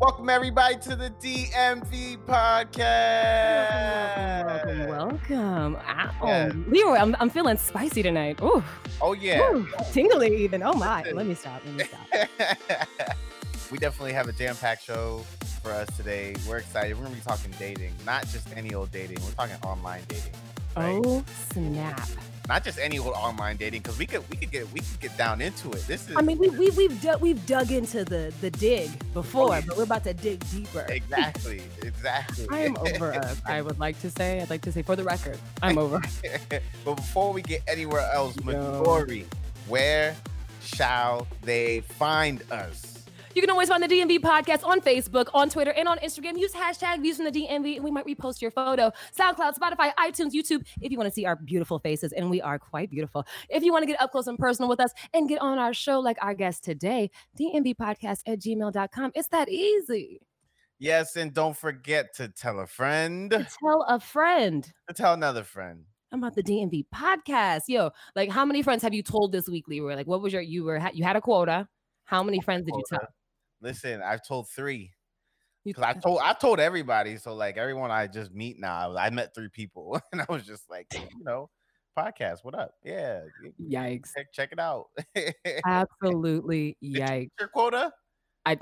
Welcome everybody to the DMV podcast. Welcome, welcome, welcome. Ow. Yeah. Leroy, I'm, I'm feeling spicy tonight. Ooh, Oh yeah. ooh, tingly even. Oh my. Let me stop. Let me stop. we definitely have a jam-packed show for us today. We're excited. We're gonna be talking dating, not just any old dating. We're talking online dating. Right. Oh snap! Not just any old online dating, because we could we could get we could get down into it. This is I mean, we, we, we've dug we've dug into the the dig before, but we're about to dig deeper. exactly, exactly. I am over us. I would like to say. I'd like to say for the record, I'm over. but before we get anywhere else, Yo. Majori, where shall they find us? You can always find the DMV podcast on Facebook, on Twitter, and on Instagram. Use hashtag views from the DMV, and we might repost your photo. SoundCloud, Spotify, iTunes, YouTube, if you want to see our beautiful faces, and we are quite beautiful. If you want to get up close and personal with us and get on our show like our guest today, DMVpodcast at gmail.com. It's that easy. Yes, and don't forget to tell a friend, to Tell a friend. tell another friend. about the DMV podcast. Yo, like how many friends have you told this weekly? Where like what was your you were you had a quota? How many friends did you tell? Listen, I've told three because I told I told everybody. So like everyone I just meet now, I met three people, and I was just like, you know, podcast. What up? Yeah, Yikes. check, check it out. Absolutely yikes. Your quota? I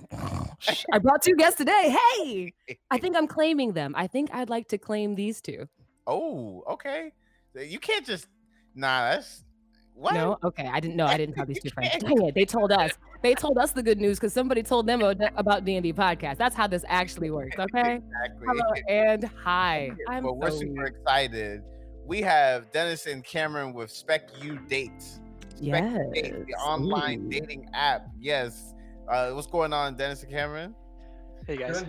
I brought two guests today. Hey, I think I'm claiming them. I think I'd like to claim these two. Oh, okay. You can't just nah. That's what. No, okay. I didn't know. I didn't tell these two friends. Dang it! They told us. They told us the good news because somebody told them about about DMV podcast. That's how this actually works. Okay. Exactly. Hello and hi. I'm but we're so super weird. excited. We have Dennis and Cameron with Spec You Dates. Spec You Dates, the online Ooh. dating app. Yes. Uh, what's going on, Dennis and Cameron? Hey guys.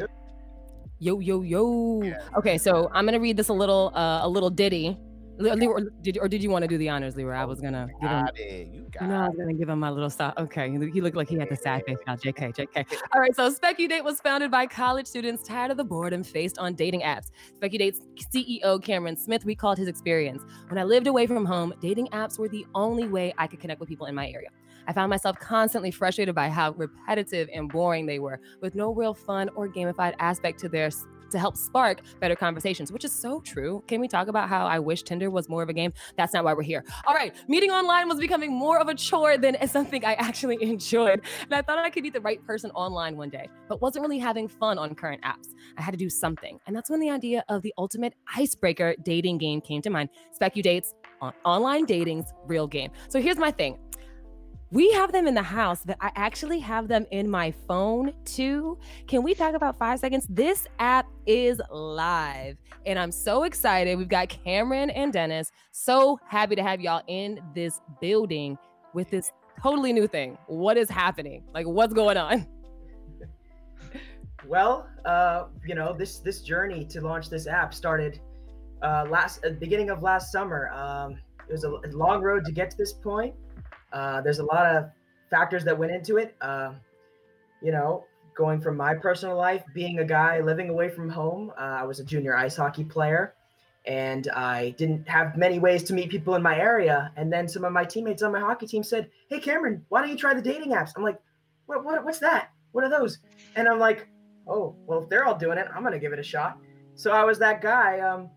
Yo yo yo. Yeah. Okay, so I'm gonna read this a little uh, a little ditty. Le- Leroy, did or did you want to do the honors, Leroy? I oh was gonna give him. Got it. You got know, I was gonna give him my little stuff. Okay, he he looked like he had the sad face now. JK, JK. All right, so SpecuDate was founded by college students tired of the boredom faced on dating apps. SpecuDate's CEO Cameron Smith recalled his experience. When I lived away from home, dating apps were the only way I could connect with people in my area. I found myself constantly frustrated by how repetitive and boring they were, with no real fun or gamified aspect to their to help spark better conversations, which is so true. Can we talk about how I wish Tinder was more of a game? That's not why we're here. All right, meeting online was becoming more of a chore than something I actually enjoyed. And I thought I could meet the right person online one day, but wasn't really having fun on current apps. I had to do something. And that's when the idea of the ultimate icebreaker dating game came to mind. SpecuDates, on- online dating's real game. So here's my thing. We have them in the house, but I actually have them in my phone too. Can we talk about five seconds? This app is live, and I'm so excited. We've got Cameron and Dennis. So happy to have y'all in this building with this totally new thing. What is happening? Like, what's going on? Well, uh, you know, this this journey to launch this app started uh, last the beginning of last summer. Um, it was a long road to get to this point. Uh, there's a lot of factors that went into it. Uh, you know, going from my personal life, being a guy living away from home. Uh, I was a junior ice hockey player, and I didn't have many ways to meet people in my area. And then some of my teammates on my hockey team said, "Hey, Cameron, why don't you try the dating apps?" I'm like, "What? What? What's that? What are those?" And I'm like, oh well if they're all doing it i'm gonna give it a shot so i was that guy um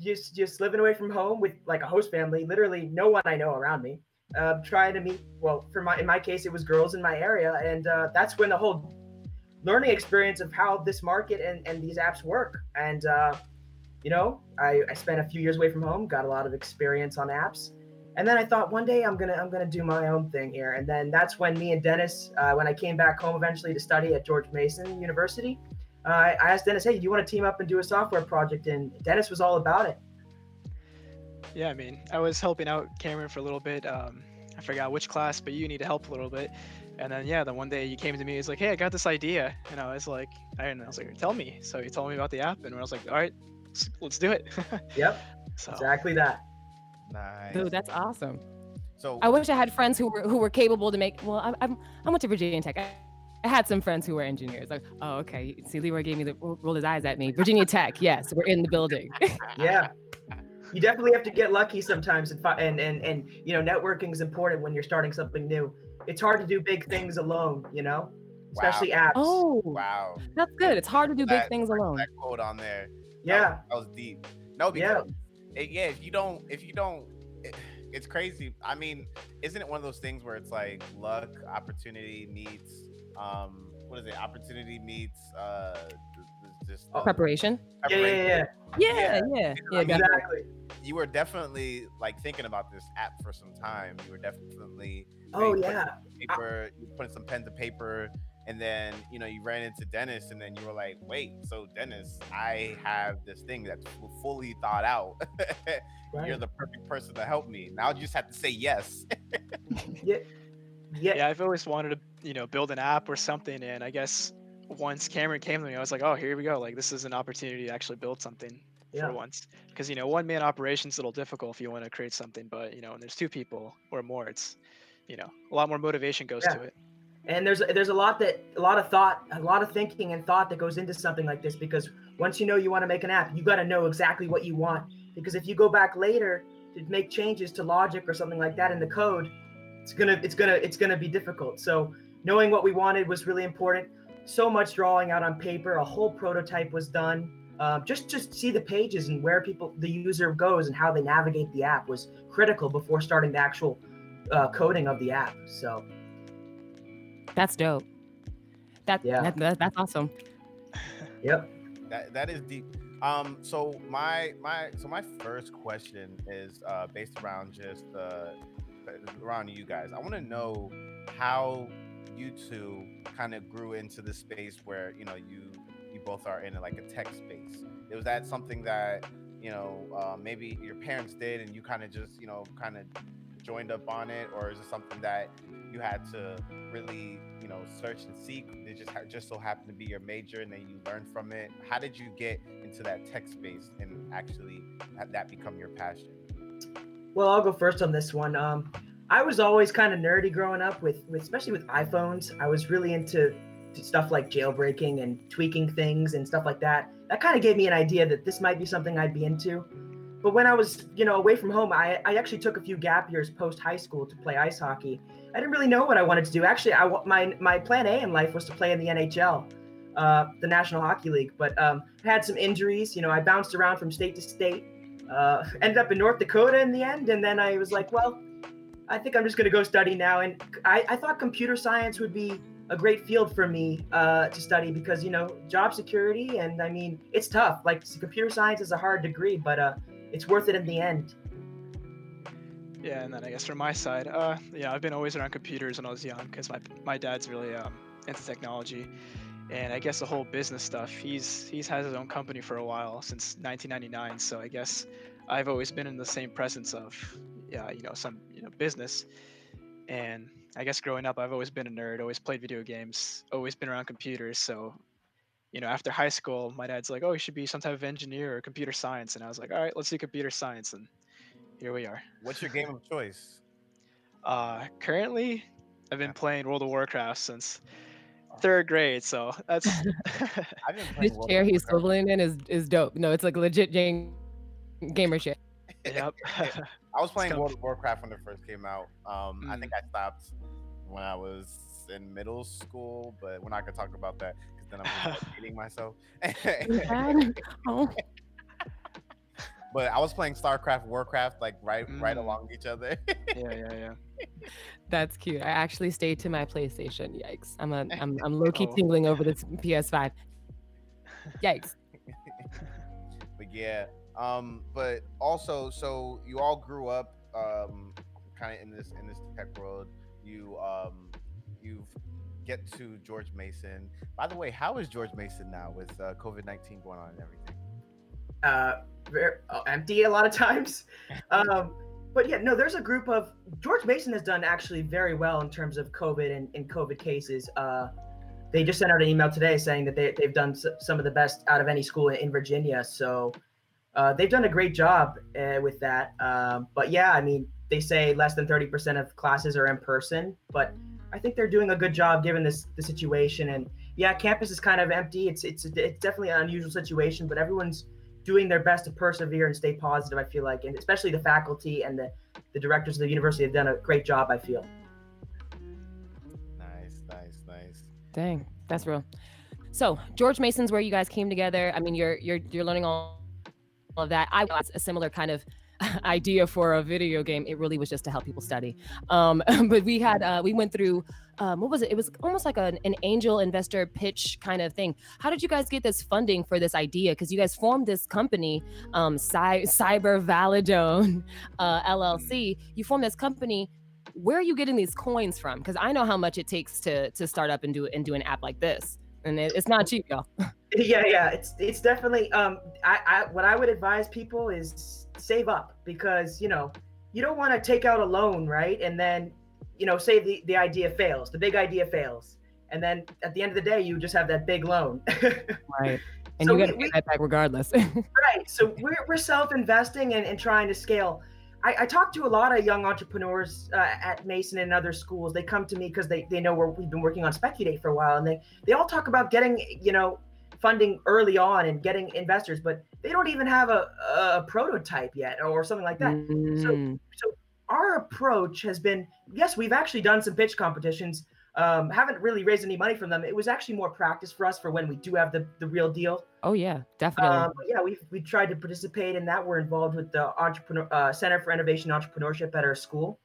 just just living away from home with like a host family literally no one i know around me uh, trying to meet well for my in my case it was girls in my area and uh, that's when the whole learning experience of how this market and, and these apps work and uh, you know I, I spent a few years away from home got a lot of experience on apps and then i thought one day i'm gonna i'm gonna do my own thing here and then that's when me and dennis uh, when i came back home eventually to study at george mason university uh, I I asked Dennis, "Hey, do you want to team up and do a software project?" And Dennis was all about it. Yeah, I mean, I was helping out Cameron for a little bit. Um, I forgot which class, but you need to help a little bit. And then yeah, then one day you came to me. He's like, "Hey, I got this idea," and I was like, I, and I was like, "Tell me." So he told me about the app, and I was like, "All right, let's, let's do it." Yep, so exactly that. Nice. Dude, that's awesome. so I wish I had friends who were who were capable to make. Well, I'm I'm I went to Virginia Tech. I, I had some friends who were engineers. Like, oh, okay. See, Leroy gave me the rolled his eyes at me. Virginia Tech, yes, we're in the building. Yeah, you definitely have to get lucky sometimes, and fi- and and and you know, networking is important when you're starting something new. It's hard to do big things alone, you know. especially apps. Oh, Wow. that's good. It's hard to do big things alone. That quote on there. that yeah, was- That was deep. No, Yeah. because it- yeah, if you don't, if you don't, it, it's crazy. I mean, isn't it one of those things where it's like luck, opportunity meets, um, what is it? Opportunity meets, uh, th- th- just Oh, uh, Preparation. yeah, yeah, yeah, Yeah, Yeah. yeah, yeah. exactly. You were definitely like thinking about this app for some time. You were definitely Oh yeah, paper, you put some pen to paper, and then you know you ran into Dennis, and then you were like, "Wait, so Dennis, I have this thing that's fully thought out. right. You're the perfect person to help me. Now you just have to say yes." yeah, yeah, yeah, I've always wanted to, you know, build an app or something, and I guess once Cameron came to me, I was like, oh, here we go. Like this is an opportunity to actually build something Yeah. for once. Because you know, one man operation's a little difficult if you want to create something, but you know, when there's two people or more, it's, you know, a lot more motivation goes Yeah. to it. and there's there's a lot that a lot of thought a lot of thinking and thought that goes into something like this because once you know you want to make an app you got to know exactly what you want because if you go back later to make changes to logic or something like that in the code it's gonna it's gonna it's gonna be difficult so knowing what we wanted was really important so much drawing out on paper a whole prototype was done um, just just see the pages and where people the user goes and how they navigate the app was critical before starting the actual uh, coding of the app so That's dope. That, Yeah. that, that that's awesome. yep that that is deep. Um, so my my so my first question is uh, based around just uh, around you guys. I want to know how you two kind of grew into the space where you know you you both are in like a tech space. Was that something that you know uh, maybe your parents did and you kind of just you know kind of joined up on it, or is it something that you had to really you know search and seek? It just just so happened to be your major, and then you learned from it. How did you get into that tech space and actually have that become your passion? Well, I'll go first on this one. Um, I was always kind of nerdy growing up with, with, especially with iPhones. I was really into stuff like jailbreaking and tweaking things and stuff like that. That kind of gave me an idea that this might be something I'd be into. But when I was, you know, away from home, I, I actually took a few gap years post high school to play ice hockey. I didn't really know what I wanted to do. Actually, I my my plan A in life was to play in the NHL, uh, the National Hockey League. But um, I had some injuries. You know, I bounced around from state to state. Uh, ended up in North Dakota in the end, and then I was like, well, I think I'm just gonna go study now. And I, I thought computer science would be a great field for me uh, to study because you know job security, and I mean it's tough. Like computer science is a hard degree, but uh, it's worth it in the end. Yeah, and then I guess from my side, uh, yeah, I've been always around computers when I was young because my my dad's really um, into technology, and I guess the whole business stuff. He's he's had his own company for a while since 1999. So I guess I've always been in the same presence of, yeah, you know, some you know business, and I guess growing up, I've always been a nerd, always played video games, always been around computers. So, you know, after high school, my dad's like, "Oh, you should be some type of engineer or computer science," and I was like, "All right, let's do computer science," and here we are. What's your game of choice? Uh, currently, I've been Yeah. playing World of Warcraft since third grade, so that's I've been playing This World chair he's Warcraft. swiveling in is is dope. No, it's like legit game, gamer shit. yep. I was playing. World of Warcraft when it first came out. Um, I think I stopped when I was in middle school, but we're not gonna talk about that because then I'm gonna start hating myself. oh, but I was playing StarCraft, Warcraft, like right right Mm. along each other. yeah, yeah, yeah. that's cute. I actually stayed to my PlayStation. Yikes! I'm a I'm I'm low key Oh. tingling over this PS5. Yikes! but yeah um but also so you all grew up um kind of in this in this tech world you um you've get to george mason by the way how is george mason now with uh, covid-19 going on and everything uh, very, uh, empty a lot of times. Um, but yeah, no, there's a group of George Mason has done actually very well in terms of COVID and, and COVID cases. Uh, they just sent out an email today saying that they, they've done some of the best out of any school in Virginia. So uh, they've done a great job uh, with that. Um, but yeah, I mean, they say less than 30% of classes are in person, but I think they're doing a good job given this the situation. And yeah, campus is kind of empty. It's it's it's definitely an unusual situation, but everyone's doing their best to persevere and stay positive. I feel like, and especially the faculty and the the directors of the university have done a great job. I feel. nice nice nice Dang, that's real. So George Mason's where you guys came together. I mean, you're you're you're learning all of that. I was a similar kind of idea for a video game. It really was just to help people study. Um, but we had uh, we went through um, what was it? It was almost like an, an angel investor pitch kind of thing. How did you guys get this funding for this idea? Because you guys formed this company, um, Cy- Cyber Validone uh, LLC. You formed this company. Where are you getting these coins from? Because I know how much it takes to to start up and do and do an app like this, and it, it's not cheap, y'all. yeah, yeah, it's it's definitely. Um, I, I what I would advise people is save up because you know you don't want to take out a loan, right? And then you know, say the, the idea fails, the big idea fails. And then at the end of the day, you just have that big loan. right. And so you got to pay that back regardless. right. So we're, we're self investing and, and trying to scale. I, I talk to a lot of young entrepreneurs uh, at Mason and other schools. They come to me because they, they know we we've been working on Speculate for a while, and they they all talk about getting you know funding early on and getting investors, but they don't even have a, a prototype yet or something like that. Mm. So so our approach has been yes, we've actually done some pitch competitions. Um, haven't really raised any money from them. It was actually more practice for us for when we do have the, the real deal. Oh yeah, definitely. Um, yeah, we we tried to participate in that. We're involved with the entrepreneur uh, Center for Innovation Entrepreneurship at our school.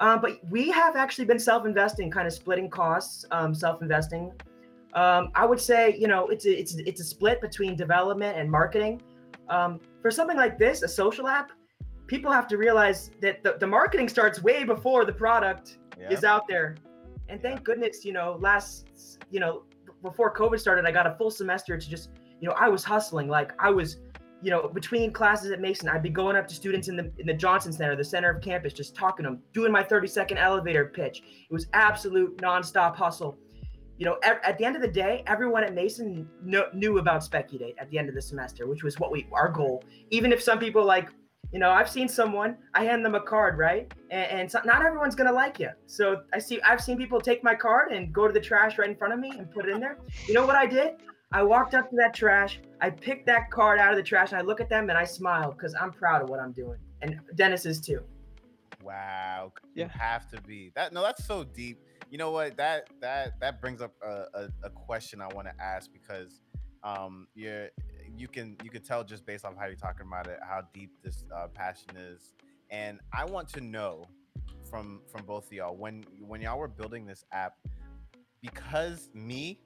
Um, but we have actually been self-investing, kind of splitting costs, um, self-investing. Um, I would say, you know, it's a, it's it's a split between development and marketing. Um, for something like this, a social app, people have to realize that the, the marketing starts way before the product yep. is out there. And thank yep. goodness, you know, last, you know, before COVID started, I got a full semester to just, you know, I was hustling. Like I was, you know, between classes at Mason, I'd be going up to students in the in the Johnson Center, the center of campus, just talking to them, doing my 30 second elevator pitch. It was absolute nonstop hustle. You know, at, at the end of the day, everyone at Mason kn- knew about Speculate at the end of the semester, which was what we our goal. Even if some people like you know, I've seen someone, I hand them a card, right? And, and so not everyone's gonna like you. So I see, I've seen people take my card and go to the trash right in front of me and put it in there. You know what I did? I walked up to that trash, I picked that card out of the trash, and I look at them and I smile because I'm proud of what I'm doing, and Dennis is too. Wow, you yeah. have to be that. No, that's so deep. You know what? That that that brings up a, a, a question I want to ask because um, you're you can you can tell just based off how you're talking about it how deep this uh, passion is and i want to know from from both of y'all when when y'all were building this app because me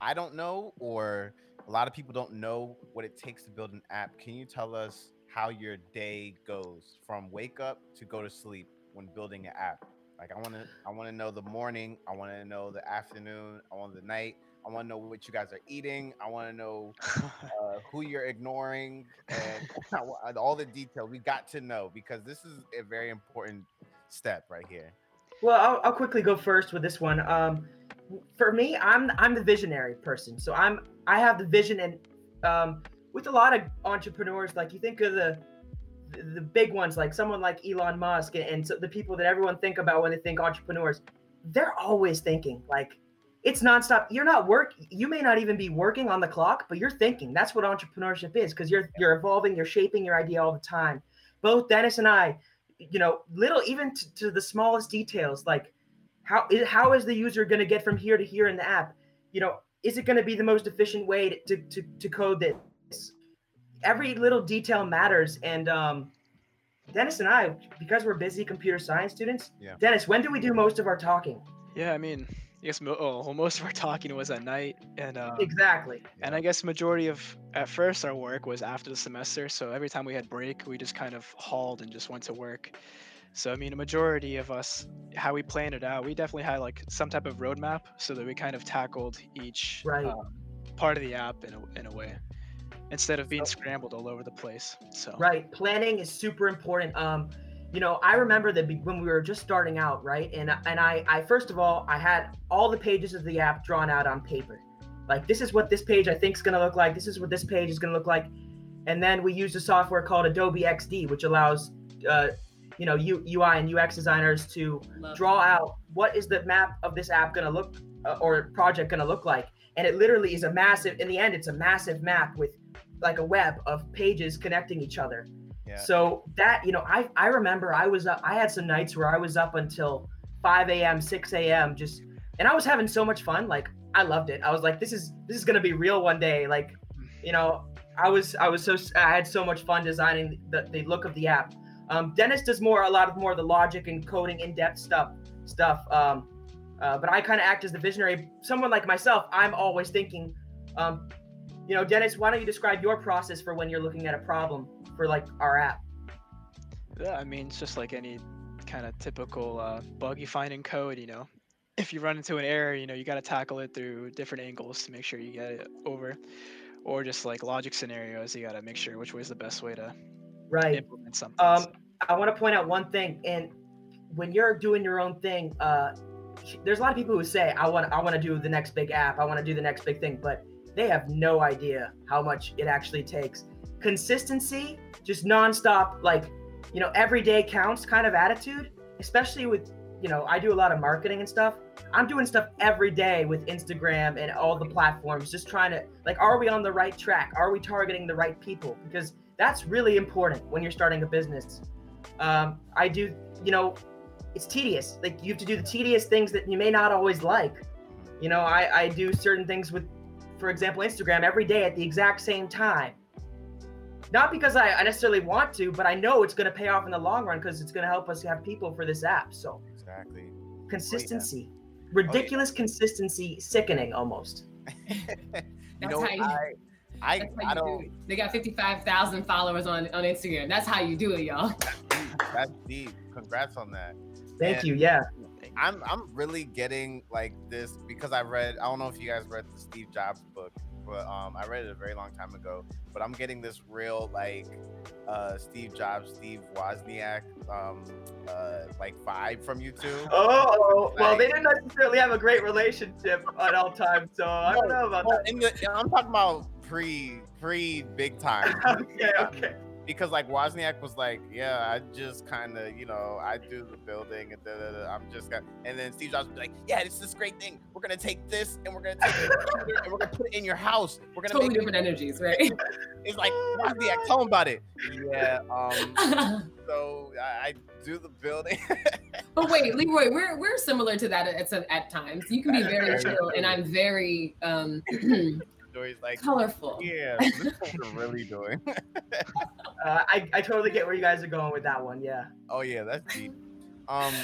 i don't know or a lot of people don't know what it takes to build an app can you tell us how your day goes from wake up to go to sleep when building an app like i want to i want to know the morning i want to know the afternoon i want the night I want to know what you guys are eating. I want to know uh, who you're ignoring and all the details. We got to know because this is a very important step right here. Well, I'll, I'll quickly go first with this one. Um, for me, I'm I'm the visionary person. So I'm I have the vision, and um, with a lot of entrepreneurs, like you think of the the big ones, like someone like Elon Musk, and, and so the people that everyone think about when they think entrepreneurs, they're always thinking like it's nonstop. You're not work. You may not even be working on the clock, but you're thinking. That's what entrepreneurship is because you're you're evolving. You're shaping your idea all the time. Both Dennis and I, you know, little even to, to the smallest details, like how is how is the user going to get from here to here in the app? You know, is it going to be the most efficient way to to, to code this? Every little detail matters, and um, Dennis and I, because we're busy computer science students. Yeah. Dennis, when do we do most of our talking? Yeah, I mean, I guess oh, well, most of our talking was at night, and uh, exactly. And I guess majority of at first our work was after the semester. So every time we had break, we just kind of hauled and just went to work. So I mean, a majority of us, how we planned it out, we definitely had like some type of roadmap, so that we kind of tackled each right. um, part of the app in a, in a way, instead of being so, scrambled all over the place. So right, planning is super important. Um, you know, I remember that when we were just starting out, right? And and I, I first of all, I had all the pages of the app drawn out on paper. Like this is what this page I think is going to look like. This is what this page is going to look like. And then we used a software called Adobe XD, which allows, uh, you know, U, UI and UX designers to Love draw that. out what is the map of this app going to look uh, or project going to look like. And it literally is a massive. In the end, it's a massive map with like a web of pages connecting each other. Yeah. So that you know, I I remember I was up. I had some nights where I was up until 5 a.m., 6 a.m. just, and I was having so much fun. Like I loved it. I was like, this is this is gonna be real one day. Like, you know, I was I was so I had so much fun designing the, the look of the app. Um, Dennis does more a lot of more of the logic and coding in depth stuff stuff. Um, uh, but I kind of act as the visionary. Someone like myself, I'm always thinking, um, you know, Dennis, why don't you describe your process for when you're looking at a problem for like our app? Yeah, I mean, it's just like any kind of typical uh, bug you find in code. You know, if you run into an error, you know, you got to tackle it through different angles to make sure you get it over, or just like logic scenarios, you got to make sure which way is the best way to right implement something. Um, I want to point out one thing, and when you're doing your own thing, uh, there's a lot of people who say, "I want, I want to do the next big app, I want to do the next big thing," but they have no idea how much it actually takes. Consistency, just nonstop, like you know, every day counts kind of attitude, especially with you know, I do a lot of marketing and stuff. I'm doing stuff every day with Instagram and all the platforms, just trying to like, are we on the right track? Are we targeting the right people? Because that's really important when you're starting a business. Um, I do, you know, it's tedious. Like you have to do the tedious things that you may not always like. You know, I, I do certain things with, for example, Instagram every day at the exact same time. Not because I, I necessarily want to, but I know it's going to pay off in the long run because it's going to help us have people for this app. So exactly consistency, oh, yeah. ridiculous oh, yeah. consistency, sickening almost. you know, I, I, I don't. Do they got fifty-five thousand followers on on Instagram. That's how you do it, y'all. That's deep. Congrats on that. Thank and you. Yeah. I'm I'm really getting like this because I read. I don't know if you guys read the Steve Jobs book, but um, I read it a very long time ago. But I'm getting this real like uh, Steve Jobs, Steve Wozniak, um, uh, like vibe from you two. Oh, like, well, they didn't necessarily have a great relationship at all times, so I don't know about that. The, I'm talking about pre pre big time. okay, okay because like Wozniak was like, yeah, I just kind of, you know, I do the building and da, da, da, I'm just gonna, and then Steve Jobs was like, yeah, this is this great thing. We're gonna take this and we're gonna take it and we're gonna put it in your house. We're gonna totally different it. energies, right? It's like Wozniak, tell him about it. Yeah. Um. so I, I do the building. but wait, Leroy, we're we're similar to that at at times. You can be very chill, and I'm very um stories like colorful. Yeah, this is what we're really doing. uh, I I totally get where you guys are going with that one. Yeah. Oh yeah, that's deep. Um.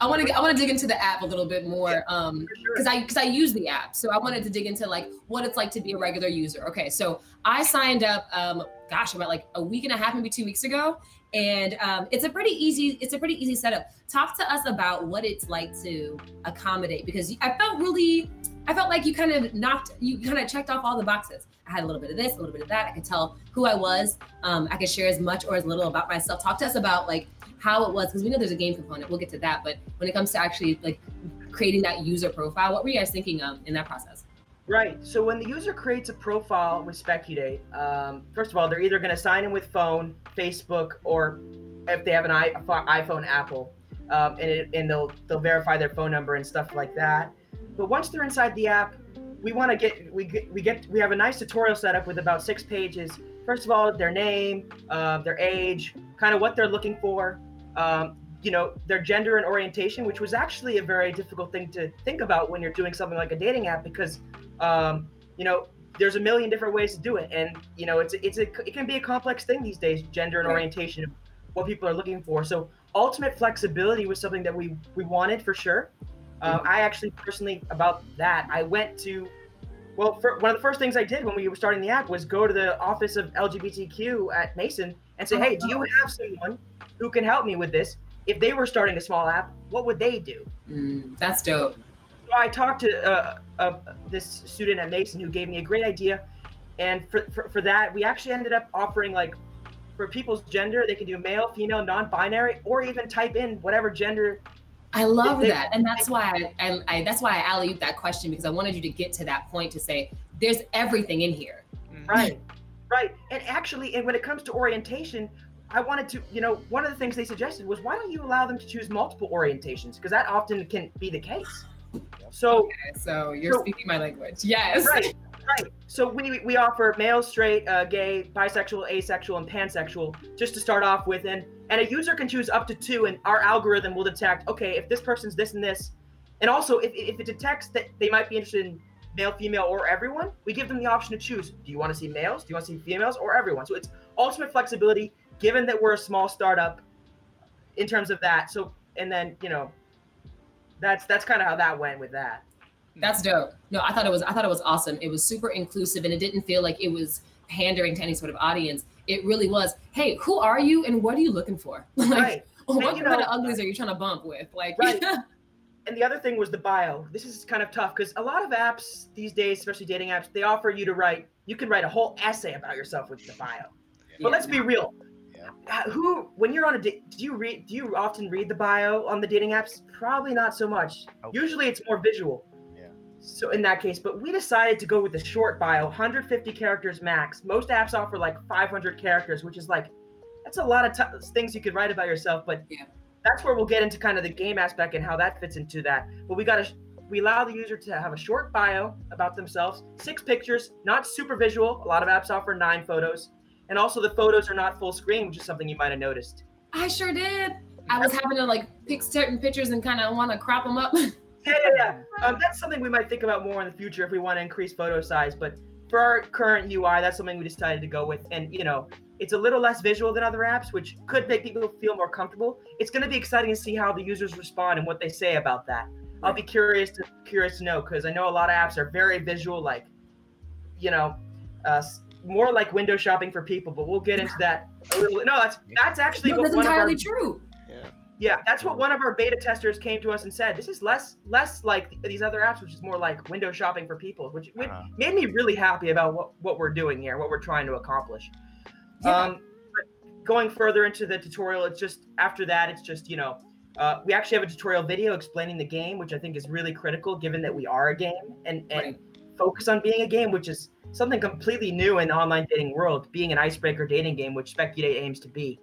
I want to I want to dig into the app a little bit more um because I because I use the app so I wanted to dig into like what it's like to be a regular user. Okay, so I signed up um gosh about like a week and a half maybe two weeks ago and um, it's a pretty easy it's a pretty easy setup. Talk to us about what it's like to accommodate because I felt really I felt like you kind of knocked, you kind of checked off all the boxes. I had a little bit of this, a little bit of that. I could tell who I was. Um, I could share as much or as little about myself. Talk to us about like how it was, because we know there's a game component. We'll get to that. But when it comes to actually like creating that user profile, what were you guys thinking of in that process? Right. So when the user creates a profile with Specudate, um, first of all, they're either going to sign in with phone, Facebook, or if they have an iPhone, Apple, um, and, it, and they'll they'll verify their phone number and stuff like that. But once they're inside the app, we want to get we get we get we have a nice tutorial set up with about six pages. First of all, their name, uh, their age, kind of what they're looking for, um, you know, their gender and orientation, which was actually a very difficult thing to think about when you're doing something like a dating app because, um, you know, there's a million different ways to do it, and you know, it's it's a it can be a complex thing these days, gender and orientation, what people are looking for. So ultimate flexibility was something that we we wanted for sure. Um, I actually personally about that I went to well one of the first things I did when we were starting the app was go to the office of LGBTQ at Mason and say, hey, do you have someone who can help me with this? If they were starting a small app, what would they do? Mm, that's dope. So I talked to uh, uh, this student at Mason who gave me a great idea, and for, for, for that we actually ended up offering like for people's gender they can do male, female, non-binary, or even type in whatever gender I love that, and that's why I, I, I that's why I alley that question because I wanted you to get to that point to say there's everything in here. Mm-hmm. Right, right, and actually, and when it comes to orientation, I wanted to, you know, one of the things they suggested was why don't you allow them to choose multiple orientations because that often can be the case. So, okay, so you're so, speaking my language. Yes. Right. Right. So we we offer male, straight, uh, gay, bisexual, asexual, and pansexual just to start off with, and and a user can choose up to two, and our algorithm will detect, okay, if this person's this and this, And also, if, if it detects that they might be interested in male, female, or everyone, we give them the option to choose. Do you want to see males? Do you want to see females or everyone? So it's ultimate flexibility, given that we're a small startup in terms of that. So, and then, you know, that's that's kind of how that went with that. That's dope. No, I thought it was I thought it was awesome. It was super inclusive and it didn't feel like it was pandering to any sort of audience. It really was, hey, who are you and what are you looking for? like right. what you kind know- of uglies are you trying to bump with? Like Right. And the other thing was the bio. This is kind of tough because a lot of apps these days, especially dating apps, they offer you to write. You can write a whole essay about yourself with the bio. But let's be real. Yeah. Who, when you're on a date, do you read? Do you often read the bio on the dating apps? Probably not so much. Nope. Usually, it's more visual. Yeah. So in that case, but we decided to go with the short bio, 150 characters max. Most apps offer like 500 characters, which is like that's a lot of t- things you could write about yourself. But Yeah. that's where we'll get into kind of the game aspect and how that fits into that. But we got to we allow the user to have a short bio about themselves, six pictures, not super visual. A lot of apps offer nine photos, and also the photos are not full screen, which is something you might have noticed. I sure did. I was having to like pick certain pictures and kind of want to crop them up. Yeah, yeah, yeah. Um, that's something we might think about more in the future if we want to increase photo size. But for our current UI, that's something we decided to go with. And you know, it's a little less visual than other apps, which could make people feel more comfortable. It's going to be exciting to see how the users respond and what they say about that. I'll be curious to curious to know because I know a lot of apps are very visual, like you know, uh, more like window shopping for people. But we'll get into that a little. No, that's that's actually what That's one of our entirely true. yeah, yeah, that's what one of our beta testers came to us and said. This is less less like these other apps, which is more like window shopping for people, which which Uh-huh. made me really happy about what, what we're doing here, what we're trying to accomplish. Yeah. Um, going further into the tutorial, it's just after that, it's just you know, uh, we actually have a tutorial video explaining the game, which I think is really critical, given that we are a game and and Right. Focus on being a game, which is something completely new in the online dating world, being an icebreaker dating game, which Speculate aims to be.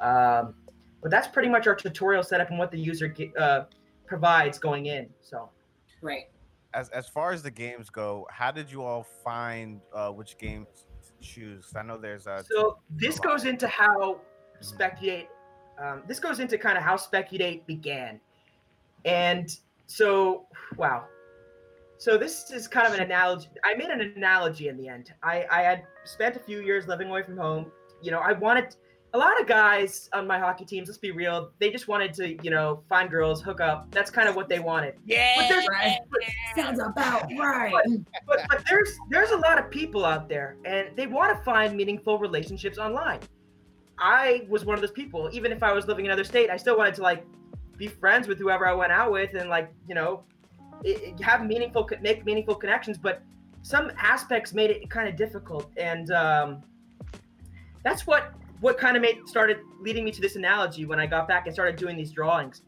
Um, but that's pretty much our tutorial setup and what the user uh, provides going in. So Right. As as far as the games go, how did you all find uh, which games to choose? 'Cause I know there's a. so this goes into how Speculate. Um, this goes into kind of how Speculate began, and so wow. So this is kind of an analogy. I made an analogy in the end. I, I had spent a few years living away from home. You know, I wanted a lot of guys on my hockey teams. Let's be real. They just wanted to, you know, find girls, hook up. That's kind of what they wanted. But there's Right. Sounds about right. but, but there's there's a lot of people out there and they want to find meaningful relationships online i was one of those people even if i was living in another state i still wanted to like be friends with whoever i went out with and like you know it, it- have meaningful make meaningful connections but some aspects made it kind of difficult and um, that's what what kind of made started leading me to this analogy when i got back and started doing these drawings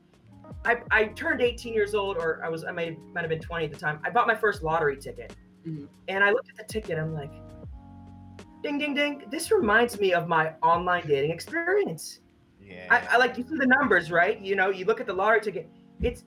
I, I turned 18 years old, or I was I might might have been 20 at the time. I bought my first lottery ticket, Mhm. and I looked at the ticket. I'm like, ding, ding, ding. This reminds me of my online dating experience. yeah. I, I like you see the numbers, right? You know, you look at the lottery ticket. It's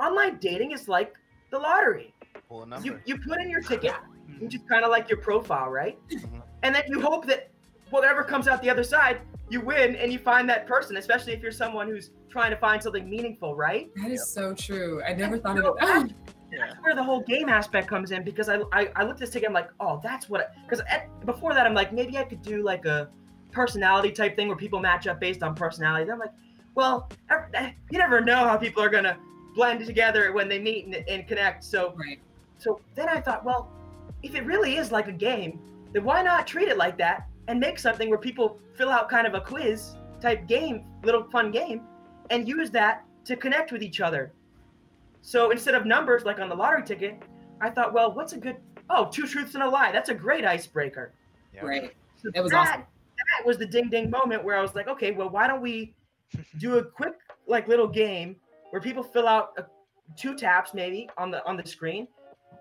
online dating is like the lottery. Pull a. You you put in your ticket, which is kind of like your profile, right? Mhm. And then you hope that whatever comes out the other side, you win and you find that person, especially if you're someone who's trying to find something meaningful, right? That is so true. I never thought of No, it. Ah, That's where the whole game aspect comes in because I I, I looked at this ticket, I'm like, oh, that's what. Because before that, I'm like, maybe I could do like a personality type thing where people match up based on personality. Then I'm like, well, eh, you never know how people are gonna blend together when they meet and, and connect. So right. so then I thought, well, if it really is like a game, then why not treat it like that and make something where people fill out kind of a quiz type game, little fun game, and use that to connect with each other. So instead of numbers like on the lottery ticket, I thought, well, what's a good oh, two truths and a lie. That's a great icebreaker. Yeah. Right. So That was that, awesome. That was the ding ding moment where I was like, okay, well, why don't we do a quick like little game where people fill out a, two taps maybe on the on the screen,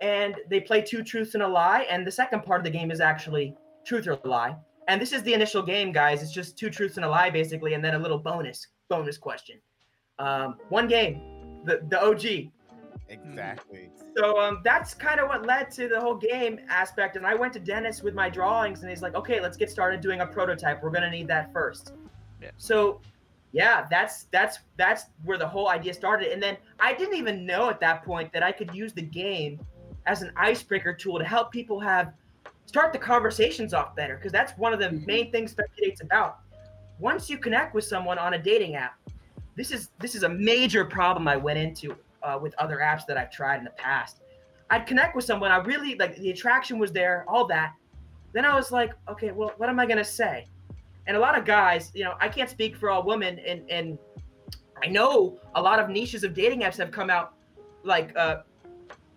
and they play two truths and a lie, and the second part of the game is actually truth or lie. And this is the initial game, guys. It's just two truths and a lie basically, and then a little bonus bonus question. Um, one game, the the OG. Exactly. So um, that's kind of what led to the whole game aspect. And I went to Dennis with my drawings, and he's like, "Okay, let's get started doing a prototype. We're gonna need that first. Yeah. So yeah, that's that's that's where the whole idea started. And then I didn't even know at that point that I could use the game as an icebreaker tool to help people have start the conversations off better because that's one of the Mhm. main things Speculate's about. Once you connect with someone on a dating app, this is this is a major problem I went into uh, with other apps that I've tried in the past. I'd connect with someone, I really like the attraction was there, all that. Then I was like, okay, well, what am I gonna say? And a lot of guys, you know, I can't speak for all women, and and I know a lot of niches of dating apps have come out, like uh,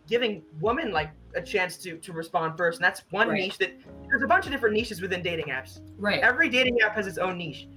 giving women like a chance to to respond first, and that's one Right. niche that there's a bunch of different niches within dating apps. Right. every dating app has its own niche.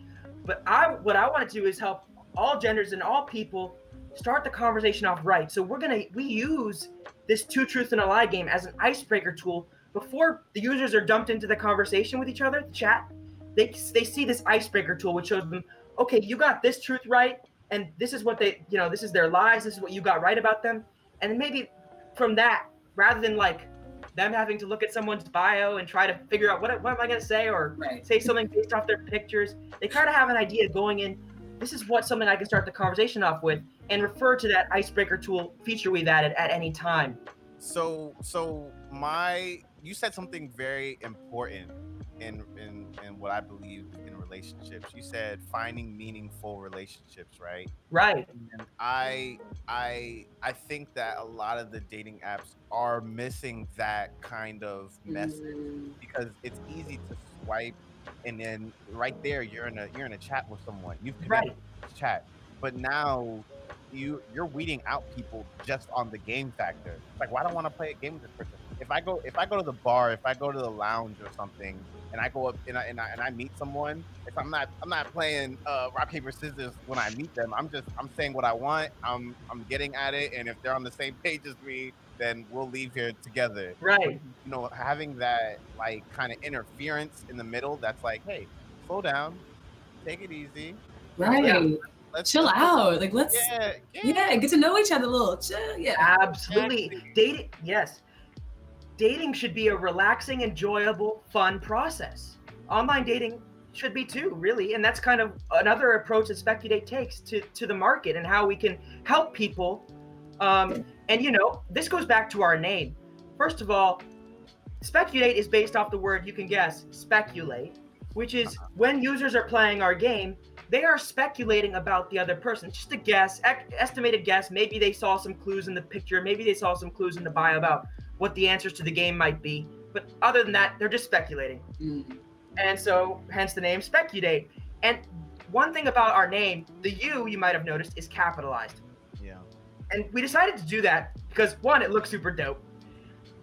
But i what i want to do is help all genders and all people start the conversation off right. So we're gonna we use this two truths and a lie game as an icebreaker tool before the users are dumped into the conversation with each other the chat they they see this icebreaker tool which shows them okay you got this truth right and this is what they you know this is their lies this is what you got right about them and then maybe from that rather than like them having to look at someone's bio and try to figure out what, what am i going to say or Right. say something based off their pictures. They kind of have an idea going in. This is what something I can start the conversation off with, and refer to that icebreaker tool feature we've added at any time. So so my you said something very important in in in what I believe in relationships. You said finding meaningful relationships, right? Right. And I I I think that a lot of the dating apps are missing that kind of message Mm, because it's easy to swipe and then right there you're in a you're in a chat with someone. You've Right. connected this chat. But now you you're weeding out people just on the game factor. It's like, why do I want to play a game with this person? If I go if I go to the bar, if I go to the lounge or something, and I go up and I and I, and I meet someone, if I'm not I'm not playing uh, rock paper scissors when I meet them. I'm just I'm saying what I want. I'm I'm getting at it, and if they're on the same page as me, then we'll leave here together. Right. You know, having that like kind of interference in the middle, that's like, hey, slow down, take it easy. Right. Yeah. Let's Chill out. Like let's Yeah, yeah. get to know each other a little. Chill. Yeah. Absolutely. Exactly. Dating. Yes. Dating should be a relaxing, enjoyable, fun process. Online dating should be too, really, and that's kind of another approach that Speculate takes to to the market and how we can help people. Um, and you know, this goes back to our name. First of all, speculate is based off the word you can guess, speculate, which is when users are playing our game, they are speculating about the other person. Just a guess, estimated guess. Maybe they saw some clues in the picture. Maybe they saw some clues in the bio about what the answers to the game might be. But other than that, they're just speculating. Mm, And so, hence the name Speculate. And one thing about our name, the U, you might have noticed, is capitalized. Yeah. And we decided to do that because one, it looks super dope.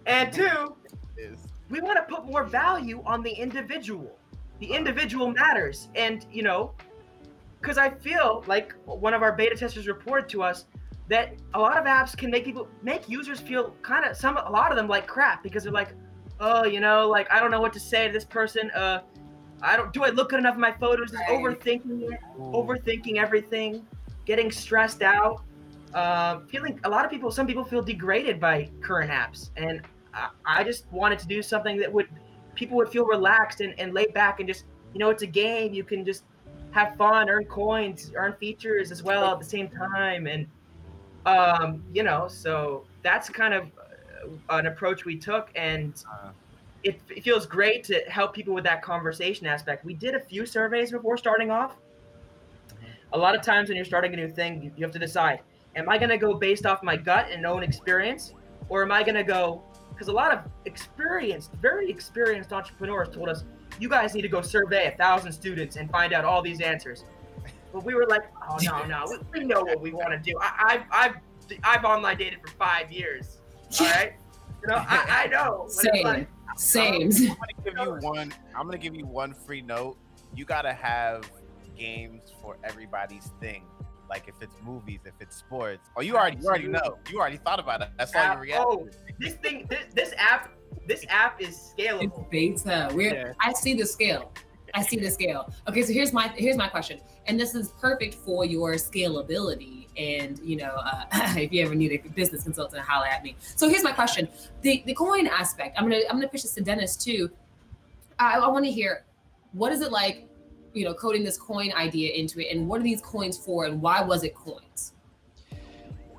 And two, we want to put more value on the individual. The individual matters. And, you know, because I feel like one of our beta testers reported to us that a lot of apps can make people make users feel kind of some a lot of them like crap because they're like, oh, you know, like I don't know what to say to this person. Uh I don't do I look good enough in my photos? Just Right. overthinking it, overthinking everything, getting stressed out. Um, feeling a lot of people, some people feel degraded by current apps, and I, I just wanted to do something that would people would feel relaxed and, and laid back and just you know it's a game you can just have fun earn coins earn features as well at the same time and um you know so that's kind of uh, an approach we took and Uh, it, it feels great to help people with that conversation aspect. We did a few surveys before starting off. A lot of times when you're starting a new thing you, you have to decide am i going to go based off my gut and own experience or am i going to go because a lot of experienced very experienced entrepreneurs told us you guys need to go survey a thousand students and find out all these answers but we were like oh no no we, we know what we want to do I, i've i've i've online dated for five years all right you know i, I know Same. like, Same. Oh, I'm gonna give you one. I'm gonna give you one free note. You gotta have games for everybody's thing. Like if it's movies, if it's sports. Oh, you already, you already know. You already thought about it. That's all app- your reaction. oh this thing this, this app this app is scalable. It's beta. We're Yeah. I see the scale. I see the scale. Okay, so here's my here's my question, and this is perfect for your scalability. And you know, uh, if you ever need a business consultant, holler at me. So here's my question: the the coin aspect. I'm gonna I'm gonna pitch this to Dennis too. I, I want to hear what is it like you know, coding this coin idea into it, and what are these coins for, and why was it coins?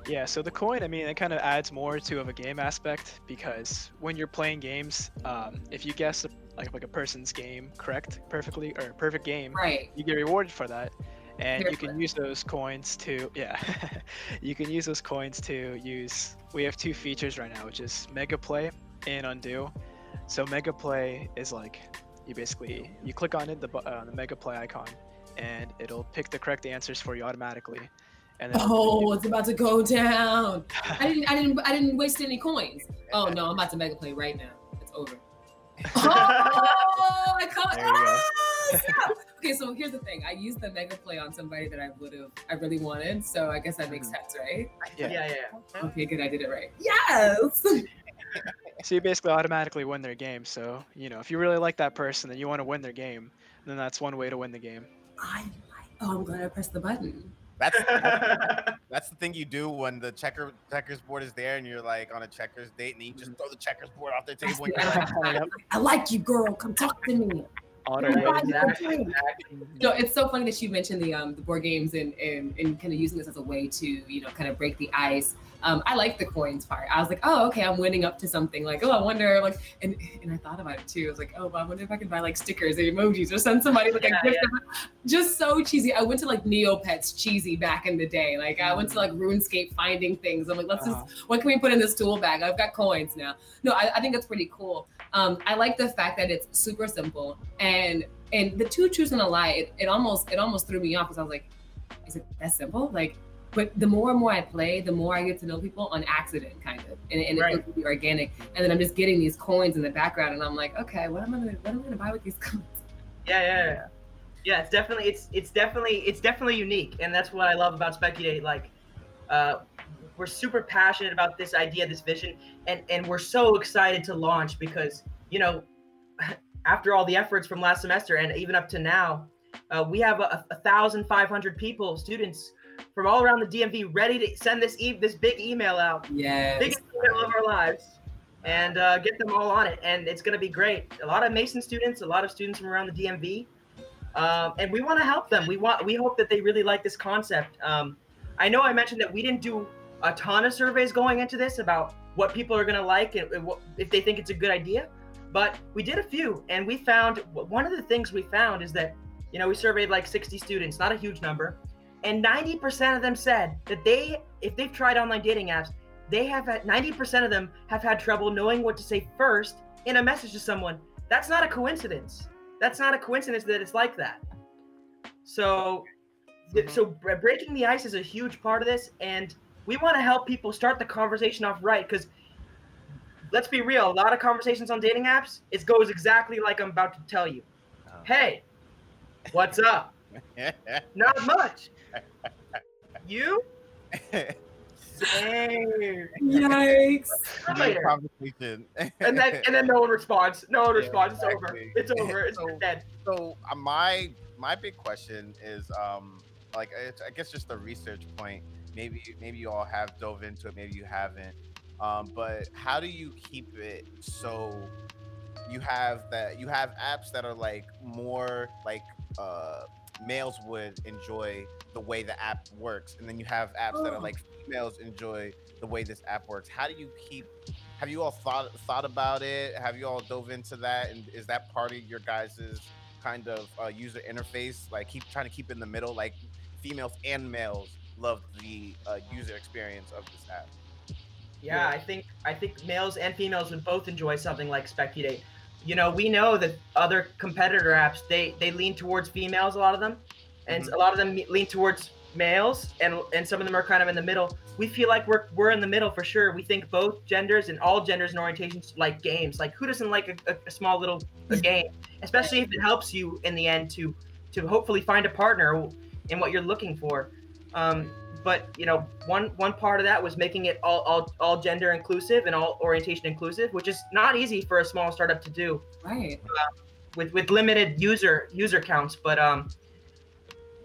Yeah, so the coin, I mean, it kind of adds more to of a game aspect because when you're playing games, um, if you guess a, like like a person's game correct perfectly or perfect game, Right. you get rewarded for that, and you can use those coins to yeah, you can use those coins to use. We have two features right now, which is Mega Play and Undo. So Mega Play is like you basically you click on it the uh, the Mega Play icon, and it'll pick the correct answers for you automatically. And then Oh, it's about to go down. I didn't. I didn't. I didn't waste any coins. Oh no, I'm about to mega play right now. It's over. Oh, I caught. There. Ah, snap. okay, so here's the thing. I used the mega play on somebody that I would have, I really wanted. So I guess that makes sense, right? yeah. Yeah, yeah. Okay, good. I did it right. Yes. So you basically automatically win their game. So, you know, if you really like that person and you want to win their game, then that's one way to win the game. I like. Oh, I'm glad I pressed the button. That's, that's that's the thing you do when the checker checkers board is there and you're like on a checkers date and you just throw the checkers board off the table. And you're like, I, I like you, girl. Come talk to me. Auto Right. win. exactly, exactly. No, it's so funny that you mentioned the um the board games and and, and kind of using this as a way to you know kind of break the ice. Um, I like the coins part. I was like, oh, okay, I'm winning up to something. Like, oh, I wonder, like, and and I thought about it too. I was like, oh, well, I wonder if I could buy like stickers or emojis or send somebody like Yeah, a gift. Just so cheesy. I went to like Neopets cheesy back in the day. Like, I went to like RuneScape finding things. I'm like, let's just what can we put in this tool bag? I've got coins now. No, I, I think that's pretty cool. Um, I like the fact that it's super simple and and the two truths and a lie. It, it almost it almost threw me off because I was like, is it that simple? Like, but the more and more I play, the more I get to know people on accident, kind of, and, and Right. it feels really organic. And then I'm just getting these coins in the background, and I'm like, okay, what am I gonna what am I gonna buy with these coins? Yeah, yeah, yeah. Yeah, it's definitely it's it's definitely it's definitely unique, and that's what I love about Speculate. Like, uh, we're super passionate about this idea, this vision, and and we're so excited to launch because you know, after all the efforts from last semester and even up to now, uh, we have a, a thousand five hundred people, students from all around the DMV, ready to send this e- this big email out Yes. biggest email of our lives and uh, get them all on it. And it's going to be great. A lot of Mason students, a lot of students from around the DMV, um, and we want to help them. We want, we hope that they really like this concept. Um, I know I mentioned that we didn't do a ton of surveys going into this about what people are going to like and, and what, if they think it's a good idea, but we did a few, and we found one of the things we found is that you know we surveyed like 60 students, not a huge number, and 90% of them said that they, if they've tried online dating apps, they have had 90% of them have had trouble knowing what to say first in a message to someone. That's not a coincidence. That's not a coincidence that it's like that. So, so breaking the ice is a huge part of this, and we want to help people start the conversation off right. Because let's be real, a lot of conversations on dating apps, it goes exactly like I'm about to tell you. Oh. Hey, what's up? Not much. You? Same. Yikes. Great conversation. and then and then no one responds. No one Yeah, responds. It's over. It's over. It's So- dead. so uh, my my big question is um like it's, I guess just a research point. Maybe maybe you all have dove into it. Maybe you haven't. Um, but how do you keep it so you have that you have apps that are like more like uh males would enjoy the way the app works and then you have apps that are Oh. like females enjoy the way this app works. How do you keep have you all thought thought about it? Have you all dove into that? And is that part of your guys's kind of uh, user interface? Like keep trying to keep in the middle? Like females and males love the uh, user experience of this app. Yeah, I think I think males and females would both enjoy something like Speculate. You know, we know that other competitor apps they they lean towards females, a lot of them, and Mhm. a lot of them lean towards males, and and some of them are kind of in the middle. We feel like we're we're in the middle for sure. We think both genders and all genders and orientations like games. Like who doesn't like a, a, a small little a game, especially if it helps you in the end to to hopefully find a partner in what you're looking for. Um, but you know, one one part of that was making it all, all all gender inclusive and all orientation inclusive, which is not easy for a small startup to do Right. with with limited user user counts. But um,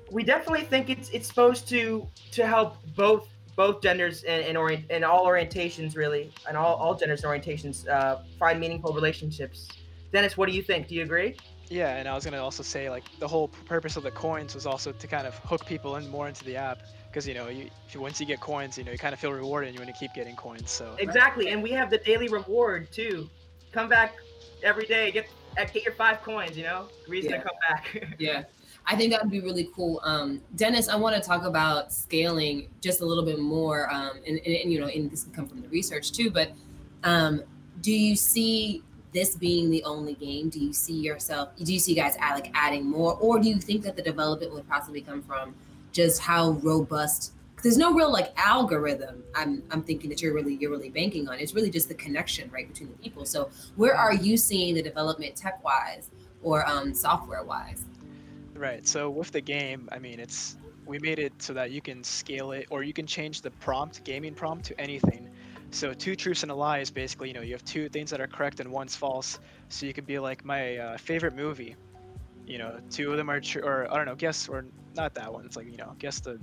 we definitely think it's it's supposed to to help both both genders and and, orient, and all orientations really, and all all genders and orientations uh, find meaningful relationships. Dennis, what do you think? Do you agree? Yeah, and I was gonna also say like the whole purpose of the coins was also to kind of hook people in more into the app because you know you, you once you get coins, you know you kind of feel rewarded and you want to keep getting coins. So Exactly, and we have the daily reward too. Come back every day, get uh, get your five coins. You know, reason Yeah. to come back. Yeah. I think that would be really cool. Um, Dennis, I want to talk about scaling just a little bit more. Um, and, and, and, you know, and this can come from the research too, but um, do you see this being the only game? Do you see yourself, do you see guys add, like adding more? Or do you think that the development would possibly come from just how robust There's no real like algorithm. I'm I'm thinking that you're really you're really banking on. It's really just the connection right between the people. So where are you seeing the development tech wise or um, software wise? Right. So with the game, I mean, it's we made it so that you can scale it or you can change the prompt, gaming prompt, to anything. So two truths and a lie is basically, you know, you have two things that are correct and one's false. So you could be like my uh, favorite movie. You know, two of them are true, or I don't know, guess or not that one. It's like you know, guess the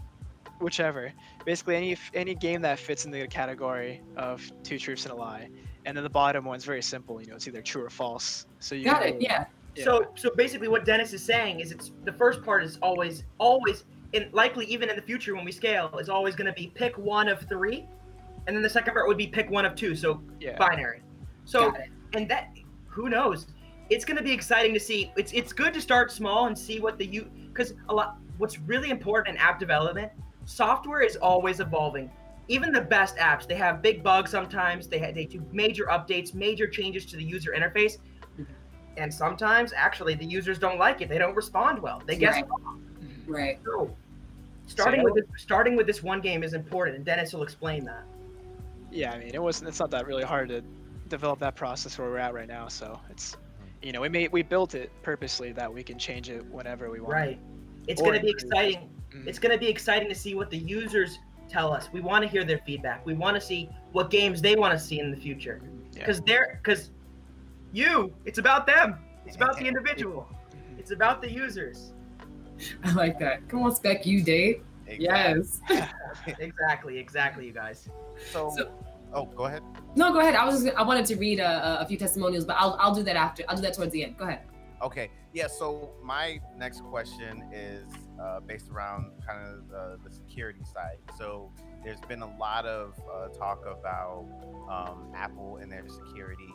whichever. Basically, any any game that fits in the category of two truths and a lie. And then the bottom one's very simple. You know, it's either true or false. So you Got it. go- Yeah. yeah. So so basically, what Dennis is saying is it's the first part is always always and likely even in the future when we scale is always going to be pick one of three, and then the second part would be pick one of two. So yeah. binary. So and that who knows it's going to be exciting to see it's it's good to start small and see what the you because a lot what's really important in app development software is always evolving even the best apps they have big bugs sometimes they ha- they do major updates major changes to the user interface mm-hmm. and sometimes actually the users don't like it they don't respond well they guess Right. wrong. Mm-hmm. Right. so starting So- with this, starting with this one game is important and dennis will explain that yeah i mean it wasn't it's not that really hard to develop that process where we're at right now so it's you know we made we built it purposely that we can change it whenever we want right it's going to be improve. exciting Mhm. it's going to be exciting to see what the users tell us we want to hear their feedback we want to see what games they want to see in the future Yeah. because they're because you it's about them it's about the individual Mhm. it's about the users I like that. Come on, spec you, Dave. Yes. exactly exactly you guys So, So- oh, go ahead. No, go ahead. I was just, I wanted to read a, a few testimonials, but I'll I'll do that after. I'll do that towards the end. Go ahead. Okay. Yeah. So my next question is uh, based around kind of the, the security side. So there's been a lot of uh, talk about um, Apple and their security,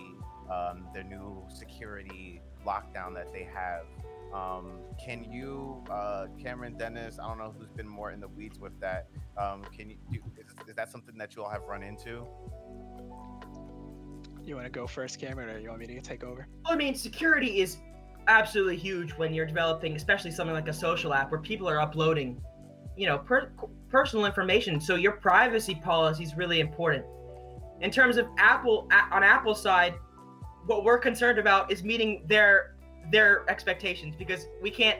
um, their new security lockdown that they have. Um, can you, uh, Cameron, Dennis? I don't know who's been more in the weeds with that. Um, can you? Do, is, is that something that you all have run into? you want to go first cameron or you want me to take over i mean security is absolutely huge when you're developing especially something like a social app where people are uploading you know per- personal information so your privacy policy is really important in terms of apple on apple's side what we're concerned about is meeting their their expectations because we can't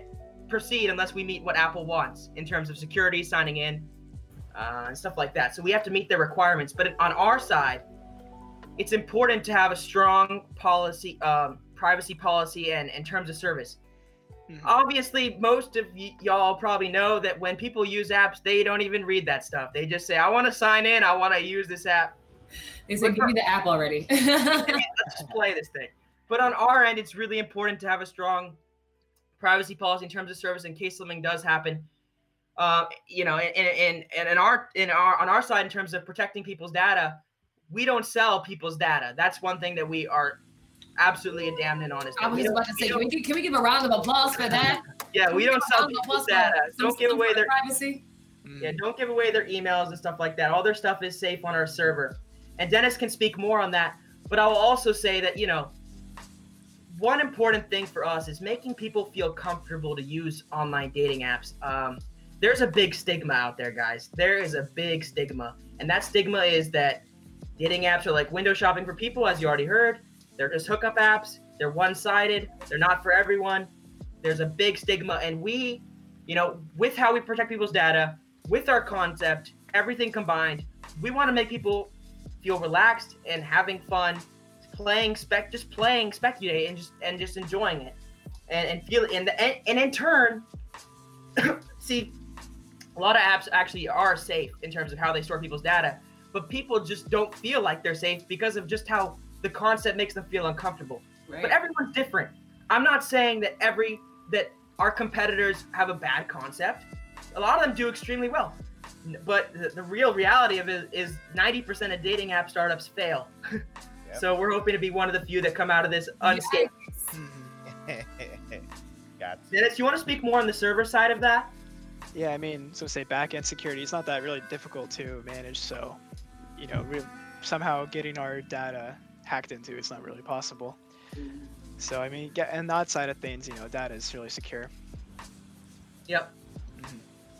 proceed unless we meet what apple wants in terms of security signing in uh, and stuff like that. So we have to meet their requirements. But on our side it's important to have a strong policy um, privacy policy and, and terms of service. Mhm. obviously most of y- y'all probably know that when people use apps they don't even read that stuff. They just say i want to sign in. I want to use this app They said, give me the app already. let's just play this thing but on our end it's really important to have a strong privacy policy in terms of service in case something does happen uh, you know and, and, and in our in our on our side in terms of protecting people's data we don't sell people's data that's one thing that we are absolutely damned in on is I was we about to say, can we, give- can we give a round of applause for that? yeah we don't sell people's data some- don't give away their privacy. Yeah, don't give away their emails and stuff like that. All their stuff is safe on our server. And Dennis can speak more on that. But I will also say that, you know, one important thing for us is making people feel comfortable to use online dating apps. Um, there's a big stigma out there, guys. There is a big stigma. And that stigma is that dating apps are like window shopping for people, as you already heard. They're just hookup apps. They're one sided. They're not for everyone. There's a big stigma. And we, you know, with how we protect people's data, with our concept, everything combined, we want to make people feel relaxed and having fun, playing spec, just playing speculate and just and just enjoying it, and and feel and and, and in turn, see, a lot of apps actually are safe in terms of how they store people's data, but people just don't feel like they're safe because of just how the concept makes them feel uncomfortable. Right. But everyone's different. I'm not saying that every that our competitors have a bad concept. A lot of them do extremely well. N- But the, the real reality of it is 90% of dating app startups fail. So we're hoping to be one of the few that come out of this unscathed. Mhm. Got Dennis, you want to speak more on the server side of that? Yeah, I mean, so say backend security is not that really difficult to manage. So, you know, re- somehow getting our data hacked into is not really possible. So, I mean, get and that side of things, you know, data is really secure. Yep.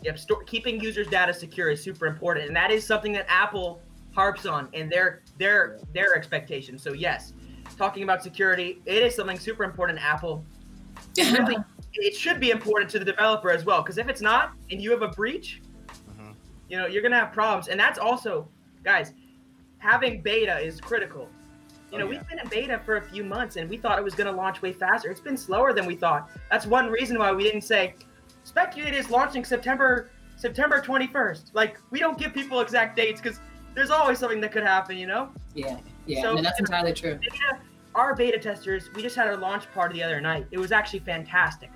Yep. Sto- keeping users' data secure is super important, and that is something that Apple harps on in their their their expectations. So yes, talking about security, it is something super important. Apple really, it should be important to the developer as well, because if it's not, and you have a breach, Mhm. you know you're gonna have problems, and that's also, guys, having beta is critical. You Oh, know, yeah. we've been in beta for a few months, and we thought it was gonna launch way faster. It's been slower than we thought. That's one reason why we didn't say Speculate is launching September September 21st. Like we don't give people exact dates because there's always something that could happen, you know. yeah, yeah, So- no, that's entirely true. Beta, our beta testers, we just had our launch party the other night. It was actually fantastic.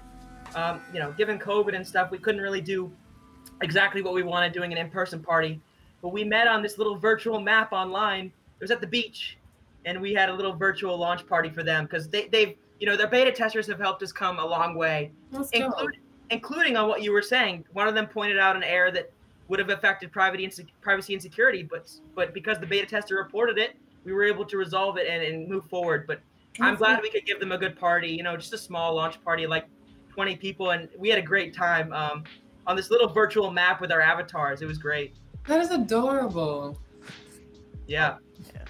Um, you know, given COVID and stuff, we couldn't really do exactly what we wanted doing an in-person party, but we met on this little virtual map online. It was at the beach, and we had a little virtual launch party for them because they, they've, you know, their beta testers have helped us come a long way Let's go. Including, including on what you were saying. One of them pointed out an error that would have affected privacy and, sec- privacy and security, but but because the beta tester reported it, we were able to resolve it and, and move forward. But I'm glad we could give them a good party. You know, just a small launch party, like 20 people, and we had a great time um, on this little virtual map with our avatars. It was great. That is adorable. Yeah.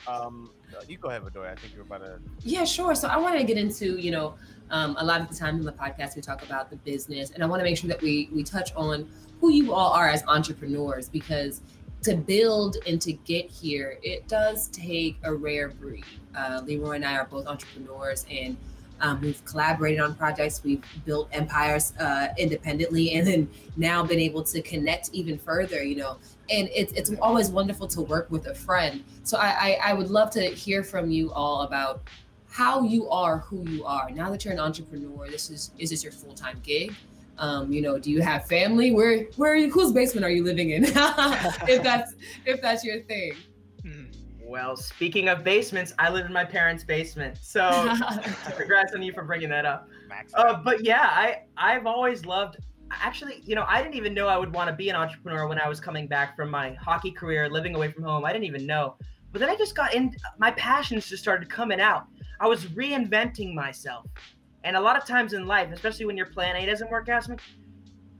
Um, you go ahead, Bedoya. I think you're about to. Yeah, sure. So I wanted to get into, you know, um, a lot of the times in the podcast we talk about the business, and I want to make sure that we we touch on who you all are as entrepreneurs because to build and to get here, it does take a rare breed. Uh, Leroy and I are both entrepreneurs, and um, we've collaborated on projects. We've built empires uh, independently, and then now been able to connect even further. You know, and it's it's always wonderful to work with a friend. So I, I I would love to hear from you all about how you are who you are now that you're an entrepreneur. This is is this your full time gig? Um, you know, do you have family? Where where are you, whose basement are you living in? if that's if that's your thing. Mhm. Well, speaking of basements, I live in my parents' basement. So congrats on you for bringing that up. Max. Uh, but yeah, I I've always loved. Actually, you know, I didn't even know I would want to be an entrepreneur when I was coming back from my hockey career, living away from home. I didn't even know. But then I just got in. My passions just started coming out. I was reinventing myself, and a lot of times in life, especially when your plan A doesn't work out,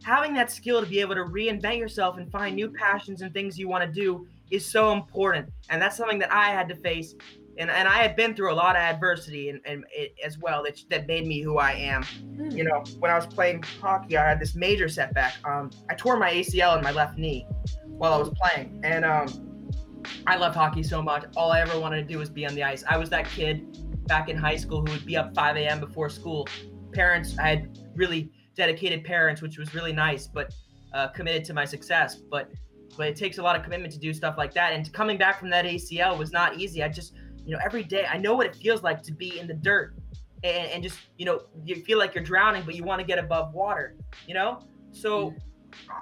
having that skill to be able to reinvent yourself and find new passions and things you want to do is so important. And that's something that I had to face. And, and I had been through a lot of adversity and, and it, as well that, that made me who I am you know, when I was playing hockey, I had this major setback. Um, I tore my ACL in my left knee while I was playing, and um, I loved hockey so much. All I ever wanted to do was be on the ice. I was that kid back in high school who would be up 5 a.m. before school. Parents, I had really dedicated parents, which was really nice, but uh, committed to my success. But but it takes a lot of commitment to do stuff like that. And coming back from that ACL was not easy. I just, you know, every day I know what it feels like to be in the dirt and, and just you know you feel like you're drowning but you want to get above water you know so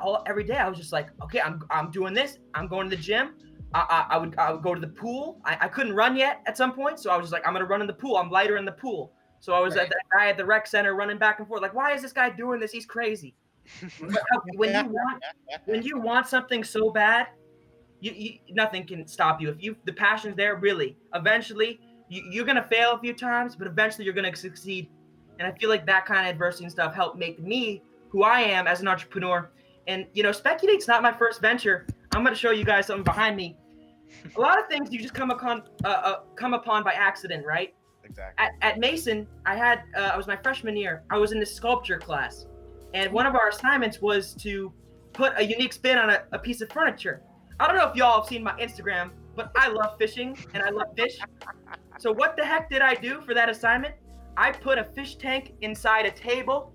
all, every day i was just like okay i'm, I'm doing this i'm going to the gym i, I, I would i would go to the pool. I, I couldn't run yet at some point so i was just like i'm gonna run in the pool. I'm lighter in the pool. So i was Right. at that guy at the rec center running back and forth like why is this guy doing this? He's crazy. When you want when you want something so bad you, you nothing can stop you. If you the passion's there really eventually you, you're gonna fail a few times but eventually you're gonna succeed. And i feel like that kind of adversity and stuff helped make me who i am as an entrepreneur. And you know speculate's not my first venture i'm gonna show you guys something behind me a lot of things you just come upon uh, uh, come upon by accident right Exactly. at, at Mason, I had uh, I was my freshman year. I was in this sculpture class, and one of our assignments was to put a unique spin on a, a piece of furniture. I don't know if y'all have seen my Instagram, but I love fishing and I love fish. So what the heck did I do for that assignment? I put a fish tank inside a table,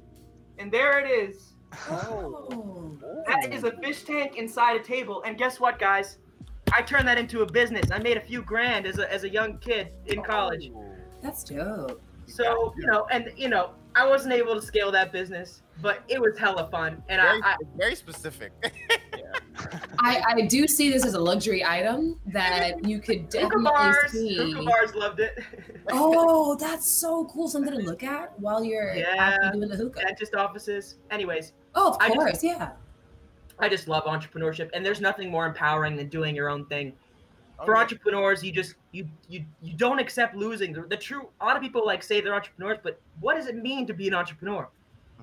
and there it is. Oh. That is a fish tank inside a table. And guess what, guys? I turned that into a business. I made a few grand as a, as a young kid in oh. college. Oh. That's dope. So you know, and you know, I wasn't able to scale that business, but it was hella fun, and very, I, I very specific. I, I do see this as a luxury item that you could hookah definitely bars, see. hookah bars loved it. Oh, that's so cool. Something to look at while you're Yeah. doing the hookah. Dentist offices. Anyways, Oh, of I just- course, yeah. I just love entrepreneurship, and there's nothing more empowering than doing your own thing. Oh, For entrepreneurs, you just you you you don't accept losing. The, the true a lot of people like say they're entrepreneurs, but what does it mean to be an entrepreneur?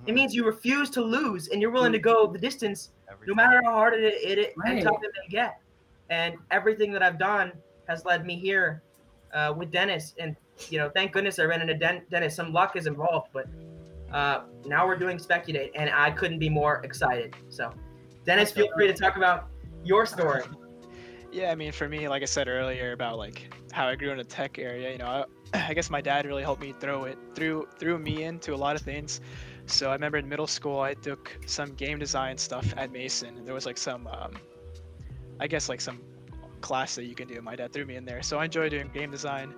It Mhm. means you refuse to lose, and you're willing to go the distance Every no matter how hard it, it, it Right. and tough it may get. And everything that I've done has led me here uh, with Dennis. And you know, thank goodness I ran into Den- Dennis. Some luck is involved, but uh, now we're doing Speculate, and I couldn't be more excited. So, Dennis, feel free to talk about your story. Yeah, I mean, for me, like I said earlier about like how I grew in a tech area, you know, I, I guess my dad really helped me throw it through threw me into a lot of things. So I remember in middle school, I took some game design stuff at Mason, and there was like some, um, I guess like some class that you can do. My dad threw me in there, so I enjoyed doing game design.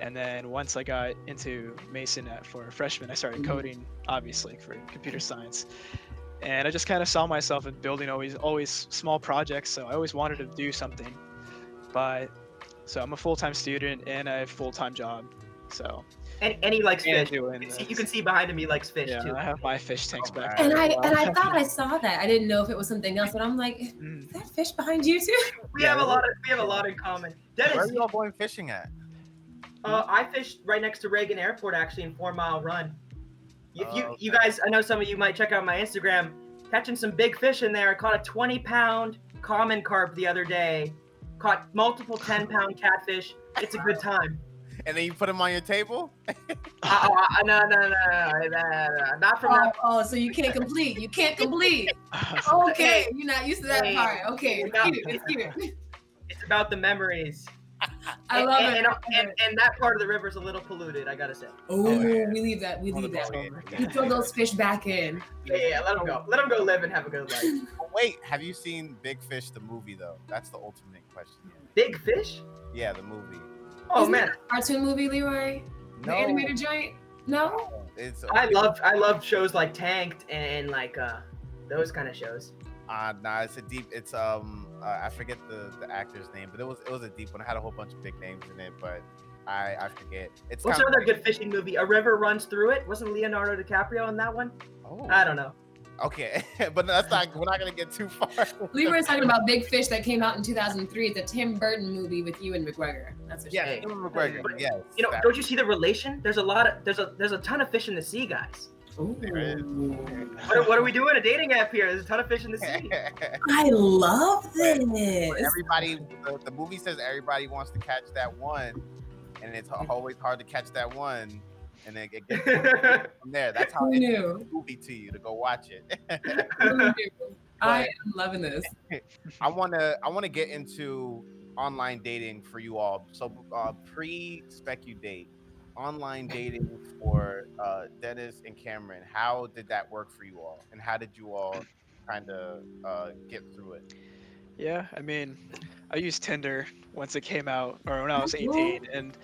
And then once I got into Mason at, for freshman, I started Mhm. coding, obviously for computer science and I just kind of saw myself in building always always small projects. So I always wanted to do something, but so I'm a full time student and a full time job. So And, and he likes and fish. You can, see, you can see behind him he likes fish yeah, too. I have my fish tanks Oh, back. And I and I thought I saw that. I didn't know if it was something else, but I'm like, is Mm. that fish behind you too? We Yeah, have a lot of we have a lot in common. Where Dennis, are you all going fishing at? uh, I fished right next to Reagan Airport actually in Four Mile Run. You Oh, you okay. guys, I know some of you might check out my Instagram. Catching some big fish in there. I caught a 20 pound common carp the other day. Caught multiple 10 pound catfish. It's a good time. And then you put them on your table? Uh, uh, uh, no, no, no, no, no, no, not from Oh, that. oh, so you can't complete. You can't complete. Okay, you're not used to that Hey, part. Okay, it's no. cute. It's cute. It's about the memories. I and, love and, it. And, and, and that part of the river is a little polluted, I gotta say. Oh, yeah. we leave that. We leave that. boat. You throw those fish back in. Yeah, yeah, yeah, let them go. Let them go live and have a good life. Wait, have you seen Big Fish the movie though? That's the ultimate question. Big fish? Yeah, the movie. Oh Isn't man, it a cartoon movie, Leroy? The animated joint? No. It's I love I love shows like Tanked and like uh those kind of shows. Uh, nah, it's a deep. It's um, uh, I forget the the actor's name, but it was it was a deep one. It had a whole bunch of big names in it, but I I forget. It's What's kind another good fishing movie? A River Runs Through It. Wasn't Leonardo DiCaprio in that one? Oh, I don't know. Okay, but that's not. We're not gonna get too far. Leroy's talking about Big Fish that came out in 2003. It's a Tim Burton movie with Ewan McGregor. That's what Yeah, Hey. Ewan McGregor. Yes. You know, that- don't you see the relation? There's a lot of there's a there's a ton of fish in the sea, guys. There is. What are, what are we doing? A dating app here? There's a ton of fish in the sea. I love this. everybody, the, the movie says everybody wants to catch that one, and it's always hard to catch that one, and then it gets from there. That's how Who it knew? movie to you to go watch it. I am loving this. I want to I want to get into online dating for you all. So uh, pre spec you date, online dating for uh, Dennis and Cameron. How did that work for you all, and how did you all kind of uh, get through it? Yeah, I mean, I used Tinder once it came out, or when I was Oh, 18, and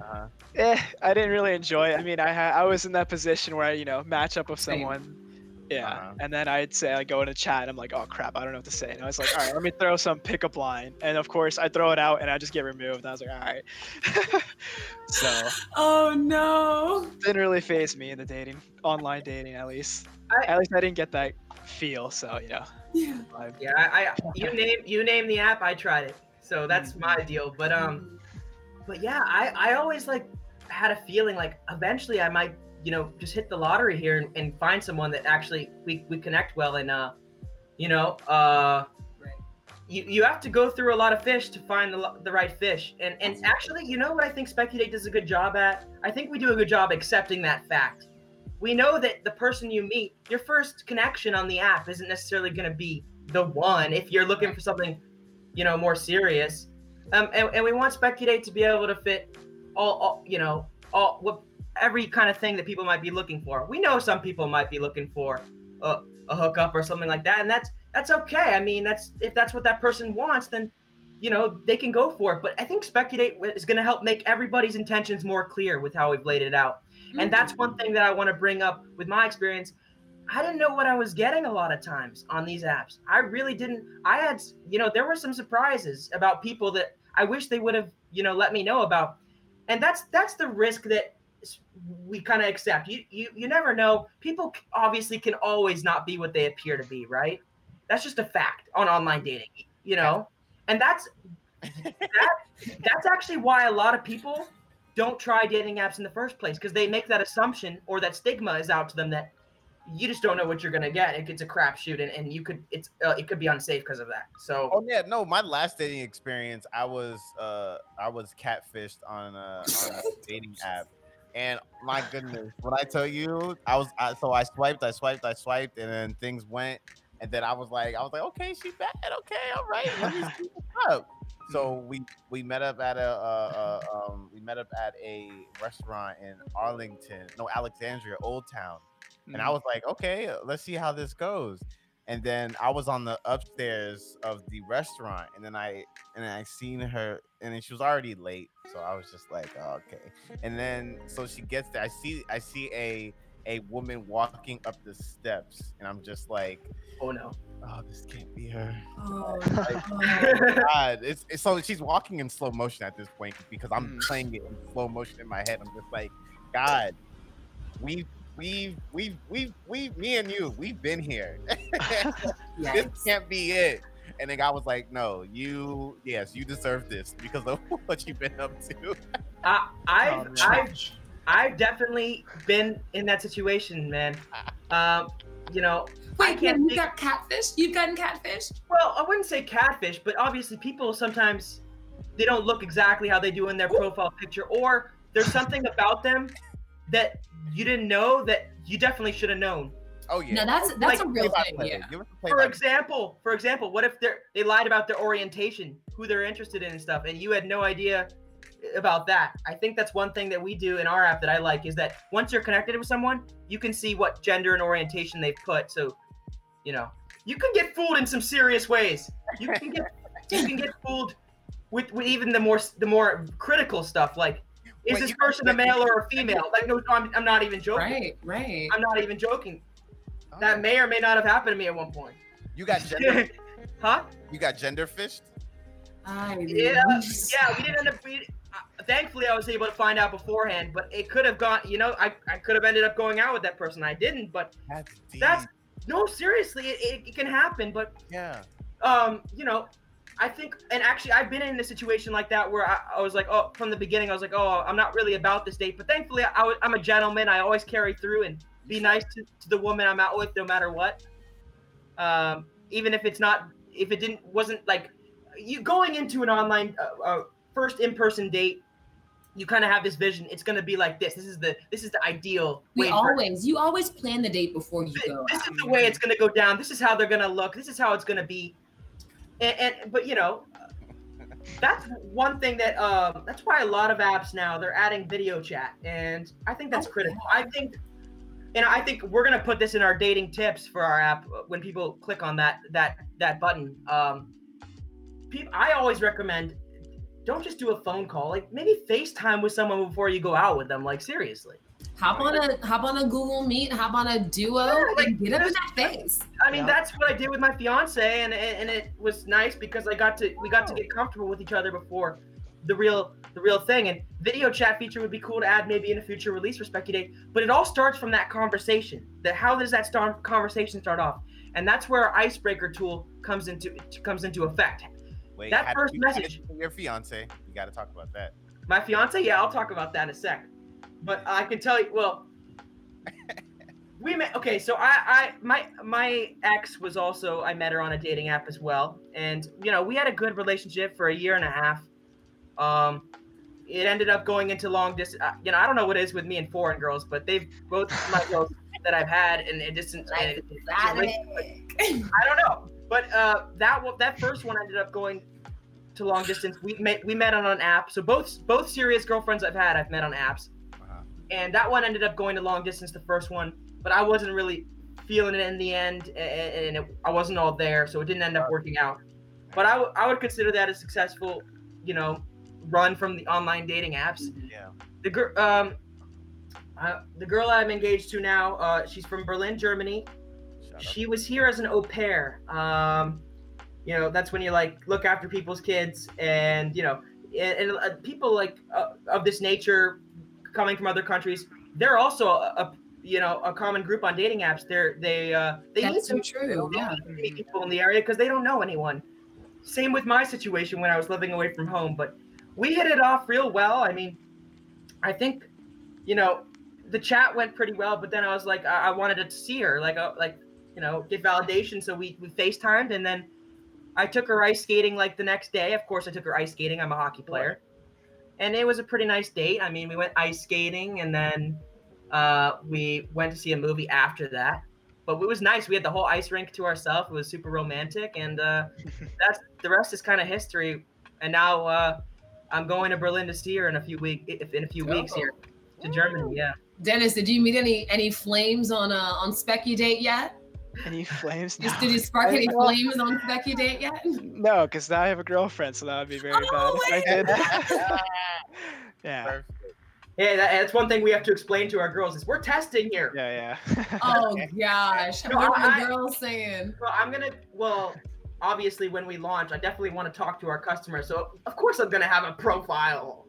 Uh, eh, I didn't really enjoy it. I mean, I ha- I was in that position where I, you know, match up with Same. someone. Yeah, Uh-huh. and then I'd say I go in a chat, and I'm like, oh crap, I don't know what to say. And I was like, all right, let me throw some pickup line, and of course I throw it out, and I just get removed. I was like, all right. so Oh no. didn't really phase me in the dating, online dating at least. I- at least I didn't get that feel. So you know, Yeah. I, yeah, I, I you name you name the app, I tried it. So that's my deal. But um, but yeah, I I always like had a feeling like eventually I might you know just hit the lottery here and, and find someone that actually we we connect well and uh, you know uh. Right. You, you have to go through a lot of fish to find the, the right fish. And and actually, you know what I think Speculate does a good job at? I think we do a good job accepting that fact. We know that the person you meet, your first connection on the app isn't necessarily going to be the one if you're looking for something, you know, more serious. Um, and, and we want Speculate to be able to fit all, all you know, all what every kind of thing that people might be looking for. We know some people might be looking for a, a hookup or something like that, and that's that's okay. I mean, that's if that's what that person wants, then you know they can go for it. But I think Speculate is going to help make everybody's intentions more clear with how we've laid it out. And mm-hmm. that's one thing that I want to bring up with my experience. I didn't know what I was getting a lot of times on these apps. I really didn't. I had, you know, there were some surprises about people that I wish they would have, you know, let me know about. And that's that's the risk that we kind of accept. You you you never know. People obviously can always not be what they appear to be, right? That's just a fact on online dating, you know. And that's that that's actually why a lot of people don't try dating apps in the first place because they make that assumption or that stigma is out to them that you just don't know what you're gonna get. It, it's a crapshoot, and, and you could it's uh, it could be unsafe because of that. So Oh yeah, no. My last dating experience, I was uh I was catfished on a, on a dating app, and my goodness, when I tell you, I was I, so I swiped, I swiped, I swiped, and then things went, and then I was like, I was like, okay, she bad, okay, all right, let me see what's up. So we we met up at a uh, uh, um we met up at a restaurant in Arlington, no Alexandria, Old Town. And Mm. I was like, okay, let's see how this goes. And then I was on the upstairs of the restaurant, and then I and then I seen her, and then she was already late, so I was just like, oh, okay. And then so she gets there, I see I see a a woman walking up the steps, and I'm just like, oh no. Oh, this can't be her. Oh, God, it's, it's so she's walking in slow motion at this point because I'm Mm. playing it in slow motion in my head. I'm just like, God, we we've we've we we me and you, we've been here. this can't be it. And then God was like, No, you yes, you deserve this because of what you've been up to. I, I've, Oh. I've, I've definitely been in that situation, man. Um, you know, I Wait, can't you think- got catfish? You've gotten catfish? well, I wouldn't say catfish, but obviously people sometimes they don't look exactly how they do in their profile picture, or there's something about them that you didn't know that you definitely should have known. Oh yeah. No, that's that's Like, a real thing. Yeah. Give us a play For example, for example, what if they they lied about their orientation, who they're interested in and stuff, and you had no idea about that? I think that's one thing that we do in our app that I like is that once you're connected with someone, you can see what gender and orientation they've put. So, you know, you can get fooled in some serious ways. You can get you can get fooled with, with even the more the more critical stuff like is Wait, this person a male or a female? Like no, I'm, I'm not even joking. Right, right. I'm not even joking. Oh, That may or may not have happened to me at one point. you got gender huh? you got gender fished? I Yeah, yeah, we didn't end up. We, uh, thankfully, I was able to find out beforehand, but it could have gone. You know, I, I could have ended up going out with that person. I didn't, but That's deep. that's no, seriously, it, it, it can happen. But yeah. um, you know, I think, and actually, I've been in a situation like that where I, I was like, oh, from the beginning, I was like, oh, I'm not really about this date. But thankfully, I, I'm a gentleman. I always carry through and be nice to, to the woman I'm out with, no matter what. Um, even if it's not, if it didn't, wasn't like you going into an online uh, uh, first in-person date. You kind of have this vision. It's going to be like this. This is the this is the ideal We way. always, you always plan the date before you this, go. this is the way it's going to go down. This is how they're going to look. This is how it's going to be. And, and but you know, that's one thing that um that's why a lot of apps now they're adding video chat, and I think that's Oh, critical. I think, and I think we're going to put this in our dating tips for our app uh, when people click on that that that button. Um, people, I always recommend. Don't just do a phone call. Like maybe FaceTime with someone before you go out with them. Like seriously. Hop on a hop on a Google Meet, hop on a duo, Yeah, like, and get up in that face. I mean, Yeah. that's what I did with my fiance, and and it was nice because I got to we got to get comfortable with each other before the real the real thing. And video chat feature would be cool to add maybe in a future release for Specudate. But it all starts from that conversation. That how does that start conversation start off? And that's where our icebreaker tool comes into comes into effect. Wait, That first you message- to Your fiance. We got to talk about that. My fiance, yeah, I'll talk about that in a sec. But I can tell you, well, we met. Okay, so I, I, my, my ex was also. I met her on a dating app as well, and you know, we had a good relationship for a year and a half. Um, it ended up going into long distance. Uh, you know, I don't know what it is with me and foreign girls, but they've both my girls that I've had, and it just. And it, I don't know, but uh, that that first one ended up going to long distance. We met we met on an app. So both both serious girlfriends I've had, I've met on apps, Uh-huh. and that one ended up going to long distance. The first one, but I wasn't really feeling it in the end, and it, I wasn't all there, so it didn't end up working out. But I, w- I would consider that a successful, you know, run from the online dating apps Yeah. the girl um Uh, the girl I'm engaged to now, uh, she's from Berlin, Germany. Shout. She was here as an au pair. Um, you know, that's when you like look after people's kids, and you know, and, and uh, people like uh, of this nature coming from other countries, they're also a, a you know a common group on dating apps. They're they uh, they need That's so to true. Yeah. meet people in the area because they don't know anyone. Same with my situation when I was living away from home, but we hit it off real well. I mean, I think, you know, the chat went pretty well, but then I was like, I, I wanted to see her, like, uh, like, you know, get validation. So we we FaceTimed, and then I took her ice skating like the next day. Of course, I took her ice skating. I'm a hockey player, and it was a pretty nice date. I mean, we went ice skating, and then uh, we went to see a movie after that but it was nice. We had the whole ice rink to ourselves. It was super romantic, and uh, that's the rest is kind of history. And now uh, I'm going to Berlin to see her in a few week if in a few weeks here to Germany. Yeah. Dennis, did you meet any any flames on uh on Specudate yet? Any flames? No. did you spark any flames on Specudate yet? No, because now I have a girlfriend, so that would be very Oh, bad if I did. Perfect. yeah, Yeah, that, that's one thing we have to explain to our girls is we're testing here. yeah, yeah. Oh gosh, No, what are the girls saying? Well, I'm gonna. Well, obviously, when we launch, I definitely want to talk to our customers. So of course, I'm gonna have a profile.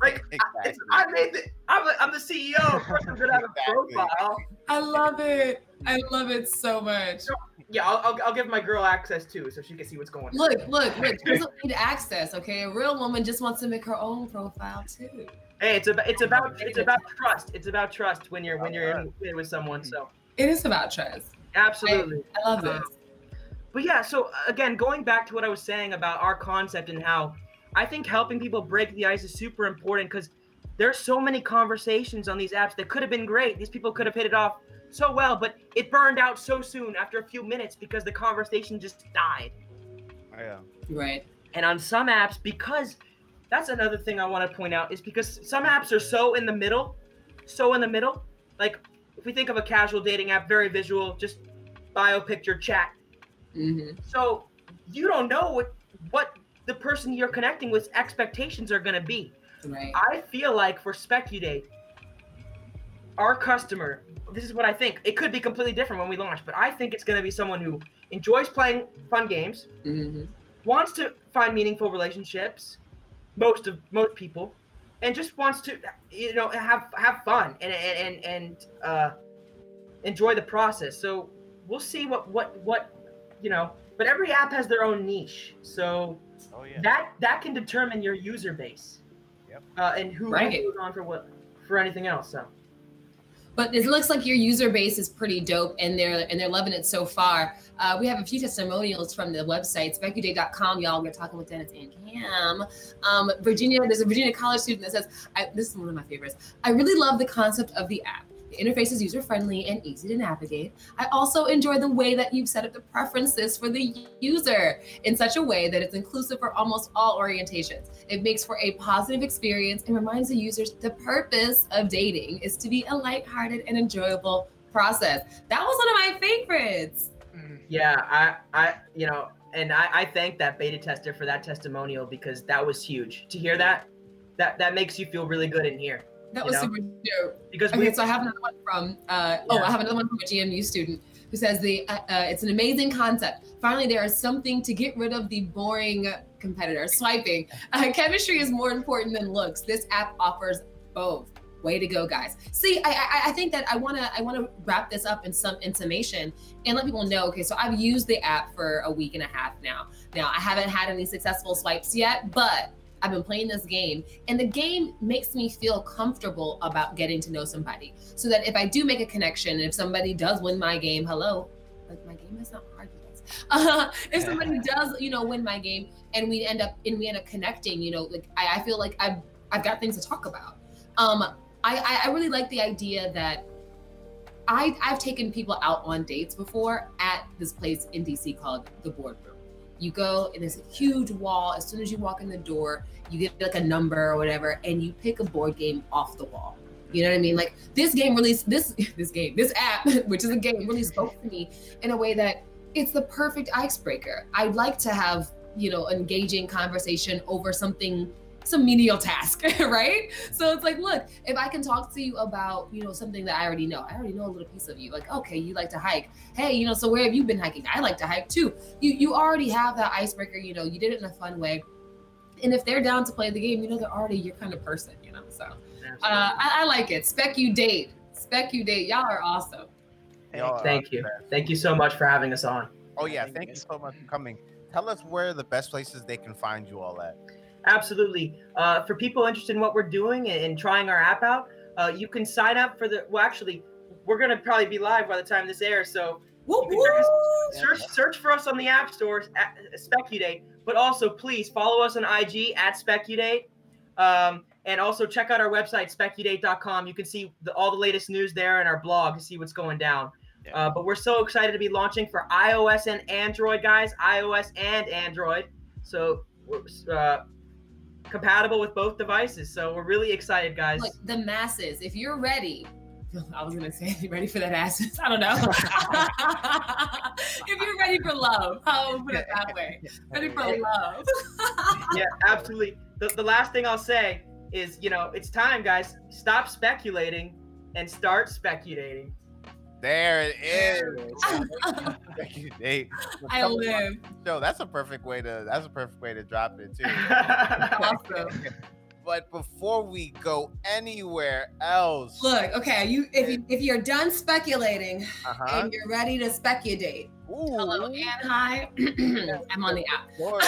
Like, exactly. I made the. I'm, the- I'm the CEO. Of course, I'm gonna have a profile. I love it. I love it so much. Yeah, I'll, I'll, I'll give my girl access too, so she can see what's going on. Look, look, look. She doesn't need access. Okay, a real woman just wants to make her own profile too. Hey, it's about it's about it's about trust. It's about trust when you're when you're in, in with someone. So It is about trust. absolutely. I love this. But yeah, so again, going back to what I was saying about our concept and how I think helping people break the ice is super important because there's so many conversations on these apps that could have been great. These people could have hit it off so well, but it burned out so soon after a few minutes because the conversation just died. Yeah. Right. And on some apps, because that's another thing I want to point out is because some apps are so in the middle, so in the middle. Like if we think of a casual dating app, very visual, just bio, picture, chat. Mm-hmm. So you don't know what what the person you're connecting with expectations are going to be. Right. I feel like for Specudate, our customer, this is what I think. It could be completely different when we launch, but I think it's going to be someone who enjoys playing fun games, hmm wants to find meaningful relationships, most of most people, and just wants to you know have have fun and and and, and uh, enjoy the process. So we'll see what what what you know. But every app has their own niche, so Oh yeah. that that can determine your user base. Yep. Uh, and who Right. who goes on for what for anything else. So But it looks like your user base is pretty dope, and they're and they're loving it so far. Uh, we have a few testimonials from the website specudate.com Y'all, we're talking with Dennis and Cam. Um, Virginia, there's a Virginia college student that says, "This is one of my favorites. I really love the concept of the app. The interface is user friendly and easy to navigate. I also enjoy the way that you've set up the preferences for the user in such a way that it's inclusive for almost all orientations. It makes for a positive experience and reminds the users the purpose of dating is to be a lighthearted and enjoyable process. That was one of my favorites. Yeah, I I you know, and I, I thank that beta tester for that testimonial because that was huge. To hear that, that that makes you feel really good in here That was know? super dope. because Okay, we so I have another one from uh, oh, I have another one from a GMU student who says the uh, uh, it's an amazing concept. Finally, there is something to get rid of the boring competitor swiping. Uh, chemistry is more important than looks. This app offers both. Way to go, guys! See, I I, I think that I wanna I wanna wrap this up in some in summation and let people know. Okay, so I've used the app for a week and a half now. Now I haven't had any successful swipes yet, but I've been playing this game, and the game makes me feel comfortable about getting to know somebody. So that if I do make a connection, and if somebody does win my game, hello, like my game is not hard, you guys. Uh, if somebody does, you know, win my game, and we end up and we end up connecting, you know, like I, I feel like I've I've got things to talk about. Um, I, I I really like the idea that I I've taken people out on dates before at this place in DC called the Boardroom. You go and there's a huge wall. As soon as you walk in the door, you get like a number or whatever, and you pick a board game off the wall. You know what I mean? Like this game really this this game, this app, which is a game, really spoke to me in a way that it's the perfect icebreaker. I'd like to have, you know, engaging conversation over something it's a menial task, right? So it's like, look, if I can talk to you about, you know, something that I already know, I already know a little piece of you. Like, okay, you like to hike. Hey, you know, so where have you been hiking? I like to hike too. You you already have that icebreaker, you know, you did it in a fun way. And if they're down to play the game, you know, they're already your kind of person, you know. So uh, I, I like it. Spec you date. Spec you date. Y'all are awesome. Y'all are Thank you. best. Thank you so much for having us on. Oh yeah, Thank thank you. you so much for coming. Tell us where the best places they can find you all at. Absolutely. Uh, for people interested in what we're doing and, and trying our app out, uh, you can sign up for the. Well, actually, we're gonna probably be live by the time this airs, so Woo, You can woo. search search for us on the app stores at Specudate. But also, please follow us on IG at Specudate. Um, and also check out our website specudate.com. You can see the, all the latest news there and our blog to see what's going down. Yeah. Uh, but we're so excited to be launching for iOS and Android, guys. iOS and Android. So uh, compatible with both devices. So we're really excited, guys. Look, the masses, if you're ready, I was gonna say, you ready for that asses? I don't know. if you're ready for love, I'll put it that way. Ready for love. yeah, absolutely. The, the last thing I'll say is, you know, it's time, guys. Stop speculating and start specudating. There it is. I live. Joe, that's a perfect way to that's a perfect way to drop it too. Awesome. but before we go anywhere else, Look, okay, you if you if you're done speculating uh-huh. and you're ready to speculate. Ooh, Hello and hi. I'm on the app. Lori,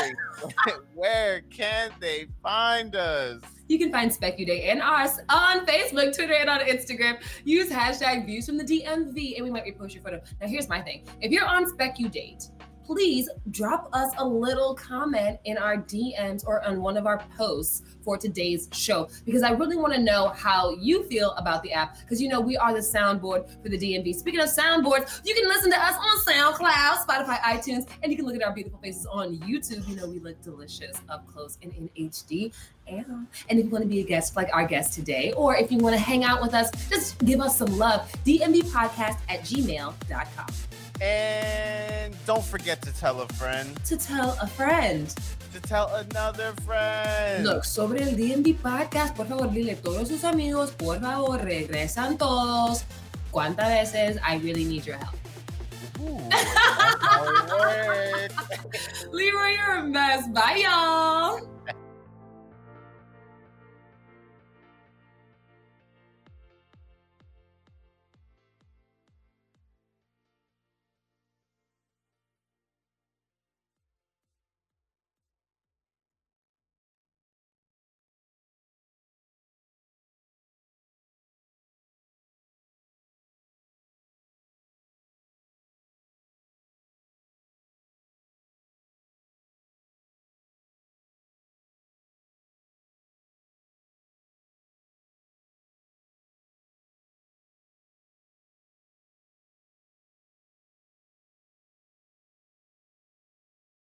where can they find us? You can find Specudate and us on Facebook, Twitter, and on Instagram. Use hashtag views from the DMV and we might repost your photo. Now, here's my thing if you're on Specudate, please drop us a little comment in our DMs or on one of our posts for today's show because I really want to know how you feel about the app because you know we are the soundboard for the DMV. Speaking of soundboards, you can listen to us on SoundCloud, Spotify, iTunes, and you can look at our beautiful faces on YouTube. You know we look delicious up close and in HD. And, if you want to be a guest like our guest today, or if you want to hang out with us, just give us some love. DMVpodcast at gmail.com. And don't forget to tell a friend, To tell a friend. to tell another friend. Look, sobre el DMV Podcast, por favor, dile a todos sus amigos, por favor, regresan todos. ¿Cuántas veces? I really need your help. Ooh, that's how it works. Leroy, you're a mess. Bye, y'all.